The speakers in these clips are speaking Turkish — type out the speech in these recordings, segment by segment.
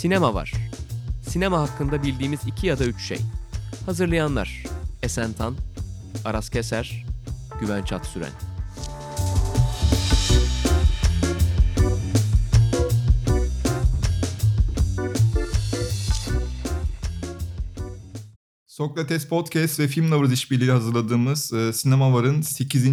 Sinema var. Sinema hakkında bildiğimiz iki ya da üç şey. Hazırlayanlar Esen Tan, Aras Keser, Güven Çatsüren. Sokrates Podcast ve Film Lovers işbirliği hazırladığımız e, Sinema Var'ın 8.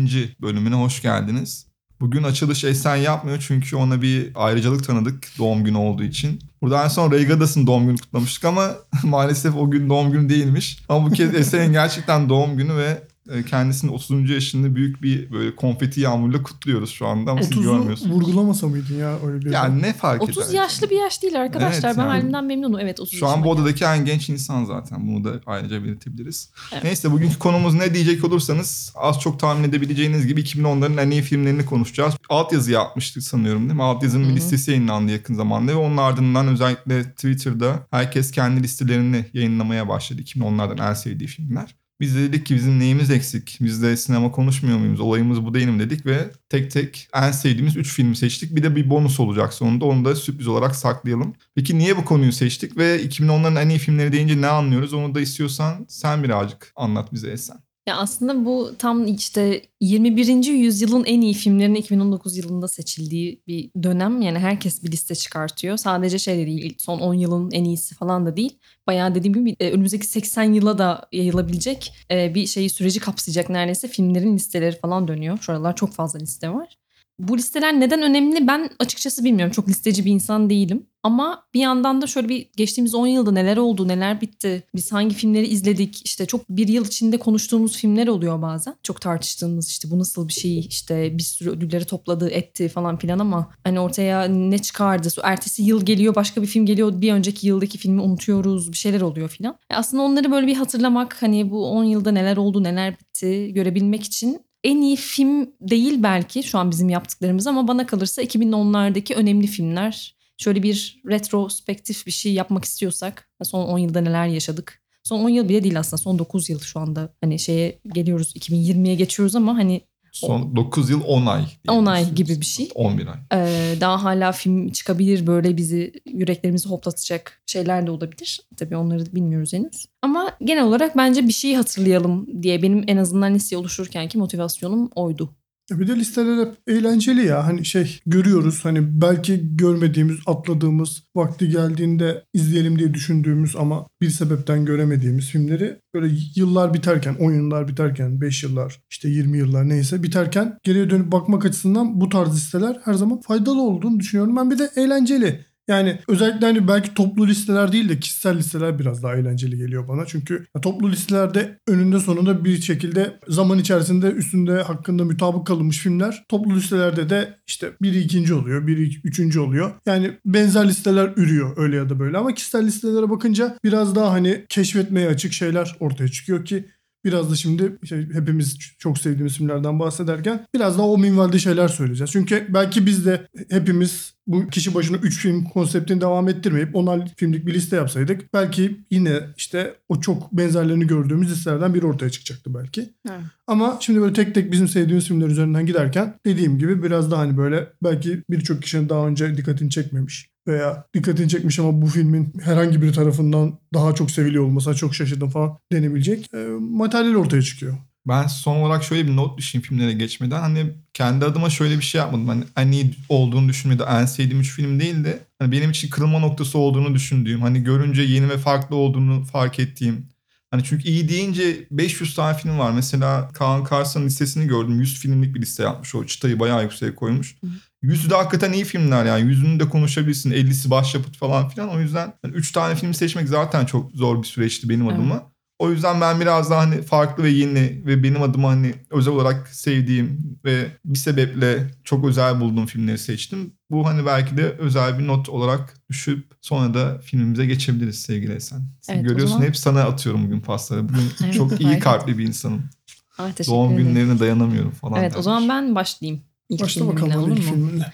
bölümüne hoş geldiniz. Bugün açılış Esen yapmıyor çünkü ona bir ayrıcalık tanıdık doğum günü olduğu için. Burada en son Reygadas'ın doğum günü kutlamıştık ama maalesef o gün doğum günü değilmiş. Ama bu kez Esen'in gerçekten doğum günü ve kendisinin 30. yaşında büyük bir böyle konfeti yağmuruyla kutluyoruz şu anda ama siz 30'u görmüyorsunuz. vurgulamasa mıydın ya öyle bir Yani ne fark 30 eder? yaşlı bir yaş değil arkadaşlar. Evet, ben yani. halimden memnunum. Evet 30 Şu an bu odadaki en genç insan zaten. Bunu da ayrıca belirtebiliriz. Evet. Neyse bugünkü konumuz ne diyecek olursanız az çok tahmin edebileceğiniz gibi 2010'ların en iyi filmlerini konuşacağız. Altyazı yapmıştık sanıyorum değil mi? Altyazının Hı bir listesi yayınlandı yakın zamanda ve onun ardından özellikle Twitter'da herkes kendi listelerini yayınlamaya başladı. 2010'lardan en sevdiği filmler. Biz de dedik ki bizim neyimiz eksik? Biz de sinema konuşmuyor muyuz? Olayımız bu değil mi dedik ve tek tek en sevdiğimiz 3 filmi seçtik. Bir de bir bonus olacak sonunda. Onu da sürpriz olarak saklayalım. Peki niye bu konuyu seçtik ve 2010'ların en iyi filmleri deyince ne anlıyoruz? Onu da istiyorsan sen birazcık anlat bize Esen. Ya aslında bu tam işte 21. yüzyılın en iyi filmlerinin 2019 yılında seçildiği bir dönem. Yani herkes bir liste çıkartıyor. Sadece şey de değil, son 10 yılın en iyisi falan da değil. Bayağı dediğim gibi e, önümüzdeki 80 yıla da yayılabilecek e, bir şeyi süreci kapsayacak neredeyse filmlerin listeleri falan dönüyor. Şu aralar çok fazla liste var. Bu listeler neden önemli ben açıkçası bilmiyorum. Çok listeci bir insan değilim. Ama bir yandan da şöyle bir geçtiğimiz 10 yılda neler oldu, neler bitti, biz hangi filmleri izledik, işte çok bir yıl içinde konuştuğumuz filmler oluyor bazen. Çok tartıştığımız işte bu nasıl bir şey, işte bir sürü ödülleri topladı, etti falan filan ama hani ortaya ne çıkardı, ertesi yıl geliyor başka bir film geliyor, bir önceki yıldaki filmi unutuyoruz, bir şeyler oluyor filan. E Aslında onları böyle bir hatırlamak, hani bu 10 yılda neler oldu, neler bitti görebilmek için en iyi film değil belki şu an bizim yaptıklarımız ama bana kalırsa 2010'lardaki önemli filmler. Şöyle bir retrospektif bir şey yapmak istiyorsak son 10 yılda neler yaşadık. Son 10 yıl bile değil aslında son 9 yıl şu anda hani şeye geliyoruz 2020'ye geçiyoruz ama hani Son 9 yıl 10 ay. 10 ay gibi bir şey. 11 ay. Ee, daha hala film çıkabilir böyle bizi yüreklerimizi hoplatacak şeyler de olabilir. Tabii onları bilmiyoruz henüz. Ama genel olarak bence bir şeyi hatırlayalım diye benim en azından liste oluştururkenki motivasyonum oydu. Bir de listeler hep eğlenceli ya. Hani şey görüyoruz hani belki görmediğimiz, atladığımız, vakti geldiğinde izleyelim diye düşündüğümüz ama bir sebepten göremediğimiz filmleri böyle yıllar biterken, 10 yıllar biterken, 5 yıllar, işte 20 yıllar neyse biterken geriye dönüp bakmak açısından bu tarz listeler her zaman faydalı olduğunu düşünüyorum. Ben bir de eğlenceli. Yani özellikle hani belki toplu listeler değil de kişisel listeler biraz daha eğlenceli geliyor bana. Çünkü toplu listelerde önünde sonunda bir şekilde zaman içerisinde üstünde hakkında mutabık kalınmış filmler. Toplu listelerde de işte biri ikinci oluyor, biri üçüncü oluyor. Yani benzer listeler ürüyor öyle ya da böyle. Ama kişisel listelere bakınca biraz daha hani keşfetmeye açık şeyler ortaya çıkıyor ki Biraz da şimdi şey, hepimiz çok sevdiğimiz filmlerden bahsederken biraz daha o minvalde şeyler söyleyeceğiz. Çünkü belki biz de hepimiz bu kişi başına 3 film konseptini devam ettirmeyip 10 filmlik bir liste yapsaydık belki yine işte o çok benzerlerini gördüğümüz listelerden biri ortaya çıkacaktı belki. Evet. Ama şimdi böyle tek tek bizim sevdiğimiz filmler üzerinden giderken dediğim gibi biraz daha hani böyle belki birçok kişinin daha önce dikkatini çekmemiş veya dikkatini çekmiş ama bu filmin herhangi bir tarafından daha çok seviliyor olmasına çok şaşırdım falan denebilecek e, materyal ortaya çıkıyor. Ben son olarak şöyle bir not düşeyim filmlere geçmeden. Hani kendi adıma şöyle bir şey yapmadım. Hani en iyi olduğunu düşünmedi. En sevdiğim üç film değil de hani benim için kırılma noktası olduğunu düşündüğüm. Hani görünce yeni ve farklı olduğunu fark ettiğim. Hani çünkü iyi deyince 500 tane film var. Mesela Kaan Kars'ın listesini gördüm. 100 filmlik bir liste yapmış. O çıtayı bayağı yükseğe koymuş. Yüzü de hakikaten iyi filmler yani. Yüzünü de konuşabilirsin. 50'si başyapıt falan filan. O yüzden 3 tane film seçmek zaten çok zor bir süreçti benim Evet. adıma. O yüzden ben biraz daha hani farklı ve yeni ve benim adıma hani özel olarak sevdiğim ve bir sebeple çok özel bulduğum filmleri seçtim. Bu hani belki de özel bir not olarak düşüp sonra da filmimize geçebiliriz sevgili Esen. Sen Evet, o görüyorsun zaman- hep sana atıyorum bugün pasları. Bugün Evet, çok iyi kalpli bir insanım. Teşekkür Doğum günlerine dayanamıyorum falan. Evet o dermiş. zaman ben başlayayım. İlk Başla bakalım olur ilk mu? filminle.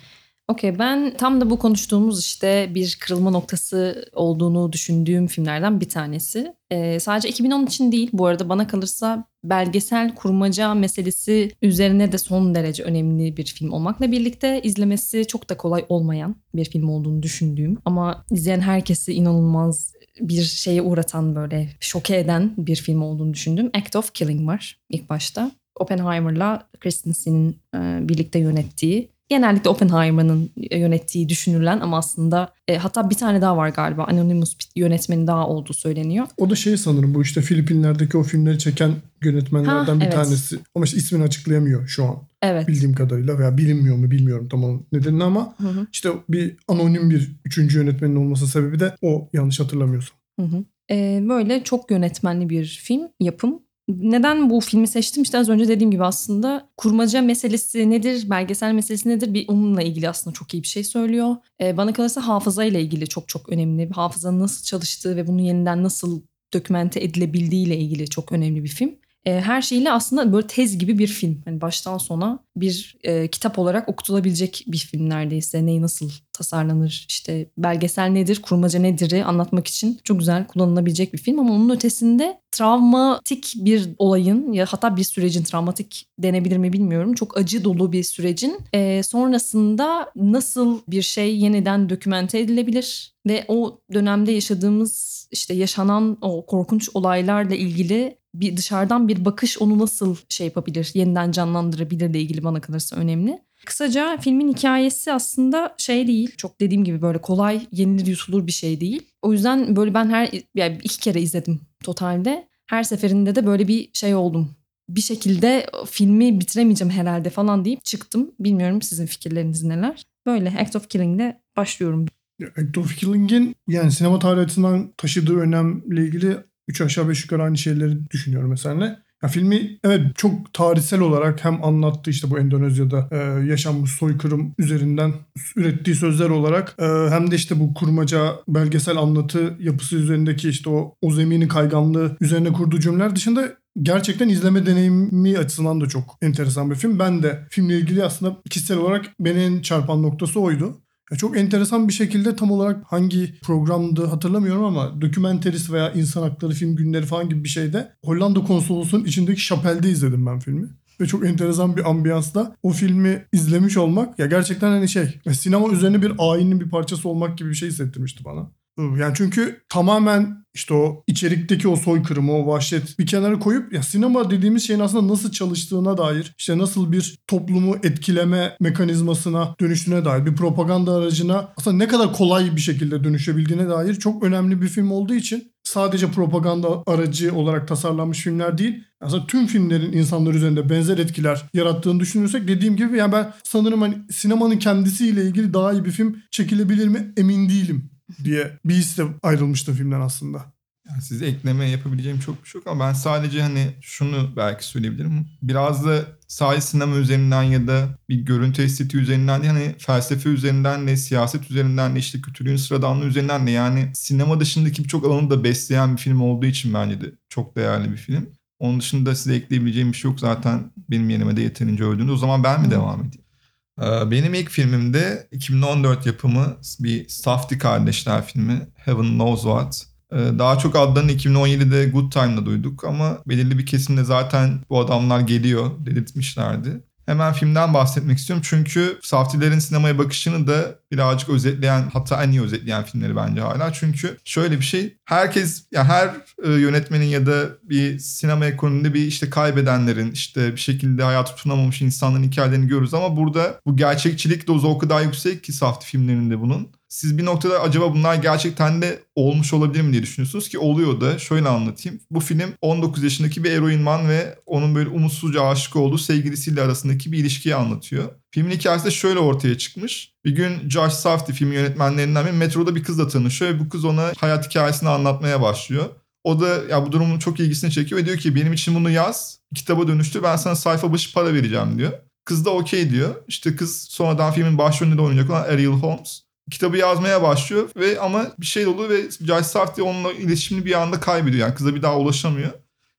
Okey ben tam da bu konuştuğumuz işte bir kırılma noktası olduğunu düşündüğüm filmlerden bir tanesi. Ee, sadece 2010 için değil bu arada bana kalırsa belgesel kurmaca meselesi üzerine de son derece önemli bir film olmakla birlikte izlemesi çok da kolay olmayan bir film olduğunu düşündüğüm ama izleyen herkesi inanılmaz bir şeye uğratan böyle şoke eden bir film olduğunu düşündüm. Act of Killing var ilk başta. Oppenheimer'la Kristen Stein'in e, birlikte yönettiği genellikle Oppenheimer'ın yönettiği düşünülen ama aslında e, hatta bir tane daha var galiba Anonymous bir yönetmeni daha olduğu söyleniyor. O da şey sanırım bu işte Filipinler'deki o filmleri çeken yönetmenlerden Ha, bir evet. tanesi. Ama işte ismini açıklayamıyor şu an Evet. bildiğim kadarıyla veya bilinmiyor mu bilmiyorum tamam nedenini ama Hı hı. işte bir anonim bir üçüncü yönetmenin olması sebebi de o yanlış hatırlamıyorsam. Hı hı. Ee, böyle çok yönetmenli bir film, yapım. Neden bu filmi seçtim? İşte az önce dediğim gibi aslında kurmaca meselesi nedir, belgesel meselesi nedir? Bir onunla ilgili aslında çok iyi bir şey söylüyor. Ee, bana kalırsa hafızayla ilgili çok çok önemli. Hafızanın nasıl çalıştığı ve bunu yeniden nasıl dokümente edilebildiği ile ilgili çok önemli bir film. Ee, her şeyle aslında böyle tez gibi bir film. Hani baştan sona bir e, kitap olarak okutulabilecek bir film neredeyse. Neyi nasıl tasarlanır, işte belgesel nedir, kurmaca nedir'i anlatmak için çok güzel kullanılabilecek bir film. Ama onun ötesinde travmatik bir olayın ya hatta bir sürecin travmatik denebilir mi bilmiyorum. Çok acı dolu bir sürecin e, sonrasında nasıl bir şey yeniden dokümente edilebilir ve o dönemde yaşadığımız işte yaşanan o korkunç olaylarla ilgili bir dışarıdan bir bakış onu nasıl şey yapabilir, yeniden canlandırabilir de ilgili bana kalırsa önemli. Kısaca filmin hikayesi aslında şey değil. Çok dediğim gibi böyle kolay yenilir yutulur bir şey değil. O yüzden böyle ben her yani iki kere izledim totalde. Her seferinde de böyle bir şey oldum. Bir şekilde filmi bitiremeyeceğim herhalde falan deyip çıktım. Bilmiyorum sizin fikirleriniz neler. Böyle Act of Killing'de başlıyorum. Act of Killing'in yani sinema tarihi açısından taşıdığı önemle ilgili 3 aşağı 5 yukarı aynı şeyleri düşünüyorum mesela. Ya filmi evet çok tarihsel olarak hem anlattı işte bu Endonezya'da e, yaşanmış soykırım üzerinden ürettiği sözler olarak e, hem de işte bu kurmaca belgesel anlatı yapısı üzerindeki işte o, o zeminin kayganlığı üzerine kurduğu cümleler dışında gerçekten izleme deneyimi açısından da çok enteresan bir film. Ben de filmle ilgili aslında kişisel olarak beni en çarpan noktası oydu. Ya çok enteresan bir şekilde tam olarak hangi programdı hatırlamıyorum ama dokümenterist veya insan hakları film günleri falan gibi bir şeyde Hollanda konsolosunun içindeki şapelde izledim ben filmi. Ve çok enteresan bir ambiyansla o filmi izlemiş olmak ya gerçekten hani şey sinema üzerine bir ayinin bir parçası olmak gibi bir şey hissettirmişti bana. Yani çünkü tamamen işte o içerikteki o soykırımı, o vahşet bir kenara koyup ya sinema dediğimiz şeyin aslında nasıl çalıştığına dair, işte nasıl bir toplumu etkileme mekanizmasına dönüştüğüne dair, bir propaganda aracına aslında ne kadar kolay bir şekilde dönüşebildiğine dair çok önemli bir film olduğu için sadece propaganda aracı olarak tasarlanmış filmler değil. Aslında tüm filmlerin insanlar üzerinde benzer etkiler yarattığını düşünürsek dediğim gibi yani ben sanırım hani sinemanın kendisiyle ilgili daha iyi bir film çekilebilir mi emin değilim diye bir hisle ayrılmıştım filmden aslında. Yani size ekleme yapabileceğim çok bir şey yok ama ben sadece hani şunu belki söyleyebilirim. Biraz da sadece sinema üzerinden ya da bir görüntü estetiği üzerinden değil hani felsefe üzerinden de siyaset üzerinden de işte kötülüğün sıradanlığı üzerinden de yani sinema dışındaki birçok alanı da besleyen bir film olduğu için bence de çok değerli bir film. Onun dışında size ekleyebileceğim bir şey yok zaten benim yerime de yeterince öldüğünde. O zaman ben mi devam edeyim? Ee, Benim ilk filmim de 2014 yapımı bir Safdie kardeşler filmi Heaven Knows What. Ee, Daha çok adlarını 2017'de Good Time'da duyduk ama belirli bir kesimde zaten bu adamlar geliyor delirtmişlerdi. Hemen filmden bahsetmek istiyorum çünkü Safdie'lerin sinemaya bakışını da birazcık özetleyen hatta en iyi özetleyen filmleri bence hala. Çünkü şöyle bir şey herkes ya her e, yönetmenin ya da bir sinema ekonominde bir işte kaybedenlerin işte bir şekilde hayatı tutunamamış insanların hikayelerini görürüz ama burada bu gerçekçilik dozu o kadar yüksek ki Safdie filmlerinde bunun. Siz bir noktada acaba bunlar gerçekten de olmuş olabilir mi diye düşünüyorsunuz ki oluyor da şöyle anlatayım. Bu film 19 yaşındaki bir eroinman ve onun böyle umutsuzca aşık olduğu sevgilisiyle arasındaki bir ilişkiyi anlatıyor. Filmin hikayesi de şöyle ortaya çıkmış. Bir gün Josh Safdie film yönetmenlerinden biri metroda bir kızla tanışıyor ve bu kız ona hayat hikayesini anlatmaya başlıyor. O da ya bu durumun çok ilgisini çekiyor ve diyor ki benim için bunu yaz, kitaba dönüştür ben sana sayfa başı para vereceğim diyor. Kız da okey diyor. İşte kız sonradan filmin başrolünde de oynayacak olan Ariel Holmes. Kitabı yazmaya başlıyor ve ama bir şey oluyor ve Josh Safdie onunla iletişimini bir anda kaybediyor. Yani kıza bir daha ulaşamıyor.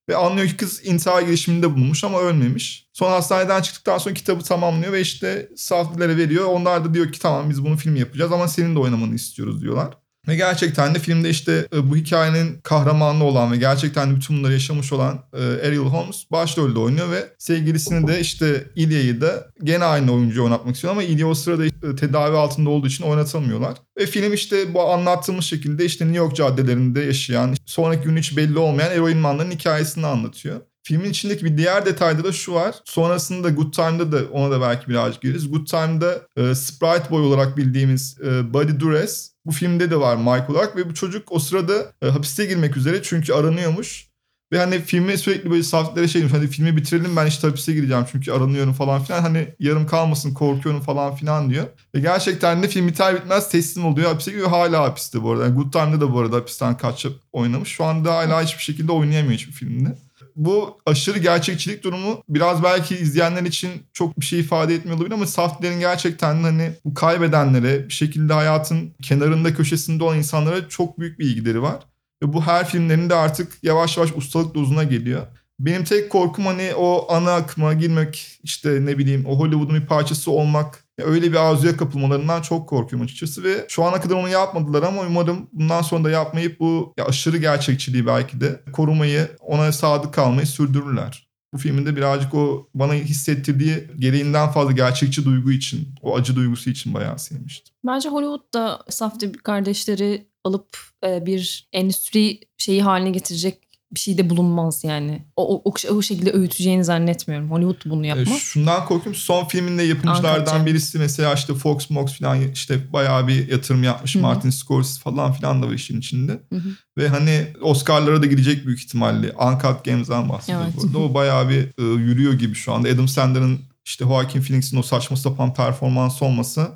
Ve anlıyor ki kız intihar girişiminde bulunmuş ama ölmemiş. Sonra hastaneden çıktıktan sonra kitabı tamamlıyor ve işte Safdie'lere veriyor. Onlar da diyor ki tamam biz bunu film yapacağız ama senin de oynamanı istiyoruz diyorlar. Ve gerçekten de filmde işte e, bu hikayenin kahramanı olan ve gerçekten de bütün bunları yaşamış olan e, Ariel Holmes başrolde oynuyor ve sevgilisini de işte İlya'yı da gene aynı oyuncu oynatmak istiyor ama İlya o sırada e, tedavi altında olduğu için oynatamıyorlar. Ve film işte bu anlattığımız şekilde işte New York caddelerinde yaşayan, sonraki gün hiç belli olmayan eroin manların hikayesini anlatıyor. Filmin içindeki bir diğer detayda da şu var. Sonrasında Good Time'da da ona da belki birazcık gireriz. Good Time'da e, Sprite Boy olarak bildiğimiz e, Buddy Duress bu filmde de var Mike olarak ve bu çocuk o sırada e, hapiste girmek üzere çünkü aranıyormuş. Ve hani filmi sürekli böyle saftlere şey demiş. Hadi filmi bitirelim ben işte hapise gireceğim çünkü aranıyorum falan filan. Hani yarım kalmasın korkuyorum falan filan diyor. Ve gerçekten de film biter bitmez teslim oluyor. Hapise giriyor hala hapiste bu arada. Yani Good Time'da da bu arada hapisten kaçıp oynamış. Şu anda hala hiçbir şekilde oynayamıyor hiçbir filmde bu aşırı gerçekçilik durumu biraz belki izleyenler için çok bir şey ifade etmiyor olabilir ama Safdie'lerin gerçekten hani bu kaybedenlere bir şekilde hayatın kenarında köşesinde olan insanlara çok büyük bir ilgileri var. Ve bu her filmlerinde artık yavaş yavaş ustalık dozuna geliyor. Benim tek korkum hani o ana akıma girmek işte ne bileyim o Hollywood'un bir parçası olmak öyle bir arzuya kapılmalarından çok korkuyorum açıkçası ve şu ana kadar onu yapmadılar ama umarım bundan sonra da yapmayıp bu ya aşırı gerçekçiliği belki de korumayı ona sadık kalmayı sürdürürler. Bu filmin de birazcık o bana hissettirdiği gereğinden fazla gerçekçi duygu için, o acı duygusu için bayağı sevmiştim. Bence Hollywood'da Safdie kardeşleri alıp e, bir endüstri şeyi haline getirecek bir şey de bulunmaz yani. O, o, o şekilde öğüteceğini zannetmiyorum. Hollywood bunu yapmaz. E, şundan korkuyorum. Son filminde yapımcılardan birisi mesela işte Fox Mox falan işte bayağı bir yatırım yapmış. Hı-hı. Martin Scorsese falan filan da var işin içinde. Hı-hı. Ve hani Oscar'lara da gidecek büyük ihtimalle. Uncut Games'den bahsediyor evet. burada. O bayağı bir e, yürüyor gibi şu anda. Adam Sandler'ın işte Joaquin Phoenix'in o saçma sapan performans olması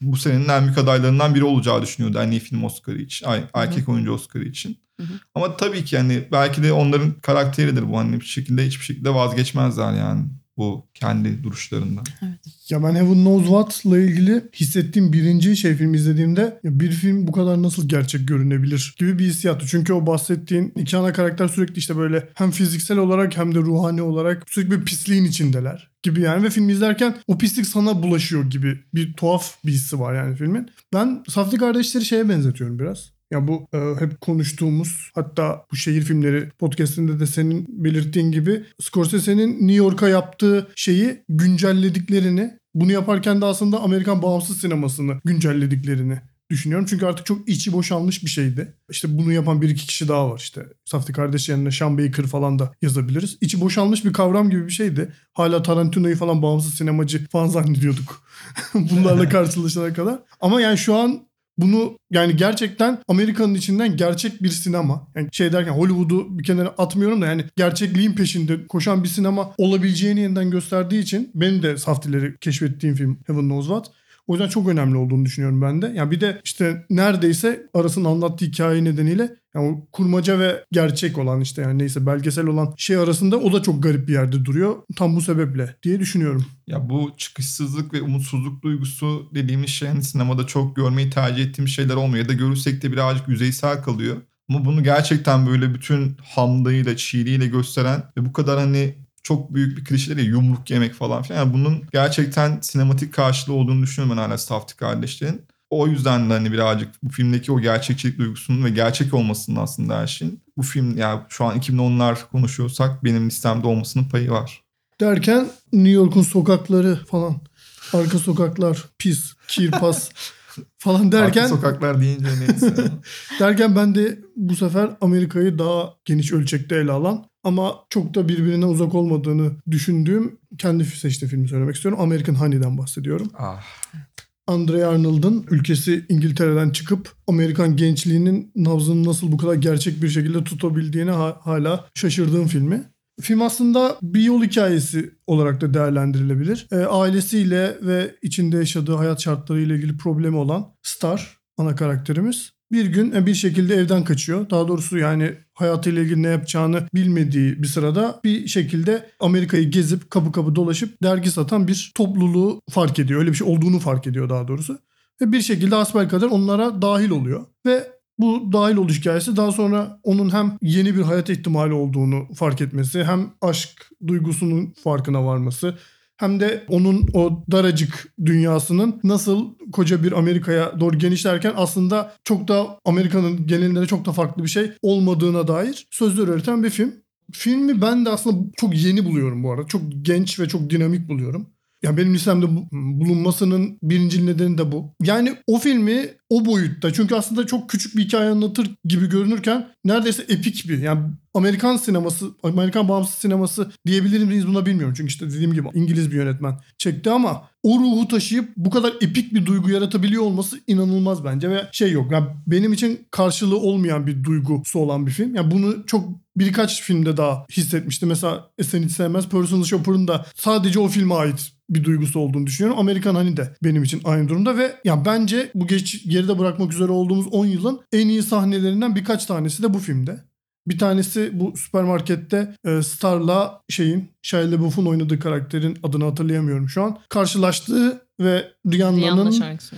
bu senenin en büyük adaylarından biri olacağı düşünüyordu. En iyi film Oscar'ı için. Ay, erkek oyuncu Oscar'ı için. Hı hı. Ama tabii ki yani belki de onların karakteridir bu. Hani bir şekilde hiçbir şekilde vazgeçmezler yani bu kendi duruşlarından. Evet. Ya ben Heaven Knows What'la ilgili hissettiğim birinci şey film izlediğimde ya bir film bu kadar nasıl gerçek görünebilir gibi bir hissiyattı. Çünkü o bahsettiğin iki ana karakter sürekli işte böyle hem fiziksel olarak hem de ruhani olarak sürekli bir pisliğin içindeler gibi yani ve film izlerken o pislik sana bulaşıyor gibi bir tuhaf bir hissi var yani filmin. Ben Safdie kardeşleri şeye benzetiyorum biraz. Ya bu e, hep konuştuğumuz hatta bu şehir filmleri podcastinde de senin belirttiğin gibi Scorsese'nin New York'a yaptığı şeyi güncellediklerini bunu yaparken de aslında Amerikan bağımsız sinemasını güncellediklerini düşünüyorum. Çünkü artık çok içi boşalmış bir şeydi. İşte bunu yapan bir iki kişi daha var işte. Safti kardeş yanına Sean Baker falan da yazabiliriz. İçi boşalmış bir kavram gibi bir şeydi. Hala Tarantino'yu falan bağımsız sinemacı falan zannediyorduk. Bunlarla karşılaşana kadar. Ama yani şu an bunu yani gerçekten Amerika'nın içinden gerçek bir sinema. Yani şey derken Hollywood'u bir kenara atmıyorum da yani gerçekliğin peşinde koşan bir sinema olabileceğini yeniden gösterdiği için benim de saftileri keşfettiğim film Heaven Knows What. O yüzden çok önemli olduğunu düşünüyorum ben de. Yani bir de işte neredeyse Aras'ın anlattığı hikaye nedeniyle yani o kurmaca ve gerçek olan işte yani neyse belgesel olan şey arasında o da çok garip bir yerde duruyor. Tam bu sebeple diye düşünüyorum. Ya bu çıkışsızlık ve umutsuzluk duygusu dediğimiz şey hani sinemada çok görmeyi tercih ettiğim şeyler olmuyor. Ya da görürsek de birazcık yüzeysel kalıyor. Ama bunu gerçekten böyle bütün hamdayla, çiğliğiyle gösteren ve bu kadar hani çok büyük bir klişeleri yumruk yemek falan filan. Yani bunun gerçekten sinematik karşılığı olduğunu düşünüyorum ben hala Safdie kardeşlerin. O yüzden de hani birazcık bu filmdeki o gerçekçilik duygusunun ve gerçek olmasının aslında her şeyin. Bu film ya yani şu an 2010'lar konuşuyorsak benim listemde olmasının payı var. Derken New York'un sokakları falan arka sokaklar pis, kirpas falan derken arka sokaklar deyince neyse. derken ben de bu sefer Amerika'yı daha geniş ölçekte ele alan ama çok da birbirine uzak olmadığını düşündüğüm kendi seçtiğim filmi söylemek istiyorum. American Honey'den bahsediyorum. Ah. Andre Arnold'un ülkesi İngiltere'den çıkıp Amerikan gençliğinin nabzını nasıl bu kadar gerçek bir şekilde tutabildiğine ha- hala şaşırdığım filmi. Film aslında bir yol hikayesi olarak da değerlendirilebilir. E, ailesiyle ve içinde yaşadığı hayat şartlarıyla ilgili problemi olan Star ana karakterimiz bir gün e, bir şekilde evden kaçıyor. Daha doğrusu yani hayatıyla ilgili ne yapacağını bilmediği bir sırada bir şekilde Amerika'yı gezip kapı kapı dolaşıp dergi satan bir topluluğu fark ediyor. Öyle bir şey olduğunu fark ediyor daha doğrusu. Ve bir şekilde kadar onlara dahil oluyor. Ve bu dahil oluş hikayesi daha sonra onun hem yeni bir hayat ihtimali olduğunu fark etmesi hem aşk duygusunun farkına varması hem de onun o daracık dünyasının nasıl koca bir Amerika'ya doğru genişlerken aslında çok da Amerika'nın genelinde de çok da farklı bir şey olmadığına dair sözler öğreten bir film. Filmi ben de aslında çok yeni buluyorum bu arada. Çok genç ve çok dinamik buluyorum. Ya benim listemde bu- bulunmasının birinci nedeni de bu. Yani o filmi o boyutta çünkü aslında çok küçük bir hikaye anlatır gibi görünürken neredeyse epik bir yani Amerikan sineması, Amerikan bağımsız sineması diyebilir miyiz buna bilmiyorum. Çünkü işte dediğim gibi İngiliz bir yönetmen çekti ama o ruhu taşıyıp bu kadar epik bir duygu yaratabiliyor olması inanılmaz bence ve şey yok. Yani benim için karşılığı olmayan bir duygusu olan bir film. Yani bunu çok birkaç filmde daha hissetmiştim. Mesela Esen Hiç Sevmez Personal Shopper'ın da sadece o filme ait bir duygusu olduğunu düşünüyorum. Amerikan hani de benim için aynı durumda ve ya bence bu geç geride bırakmak üzere olduğumuz 10 yılın en iyi sahnelerinden birkaç tanesi de bu filmde. Bir tanesi bu süpermarkette e, Star'la şeyin Shia LaBeouf'un oynadığı karakterin adını hatırlayamıyorum şu an. Karşılaştığı ve Rihanna Rihanna'nın şarkısı.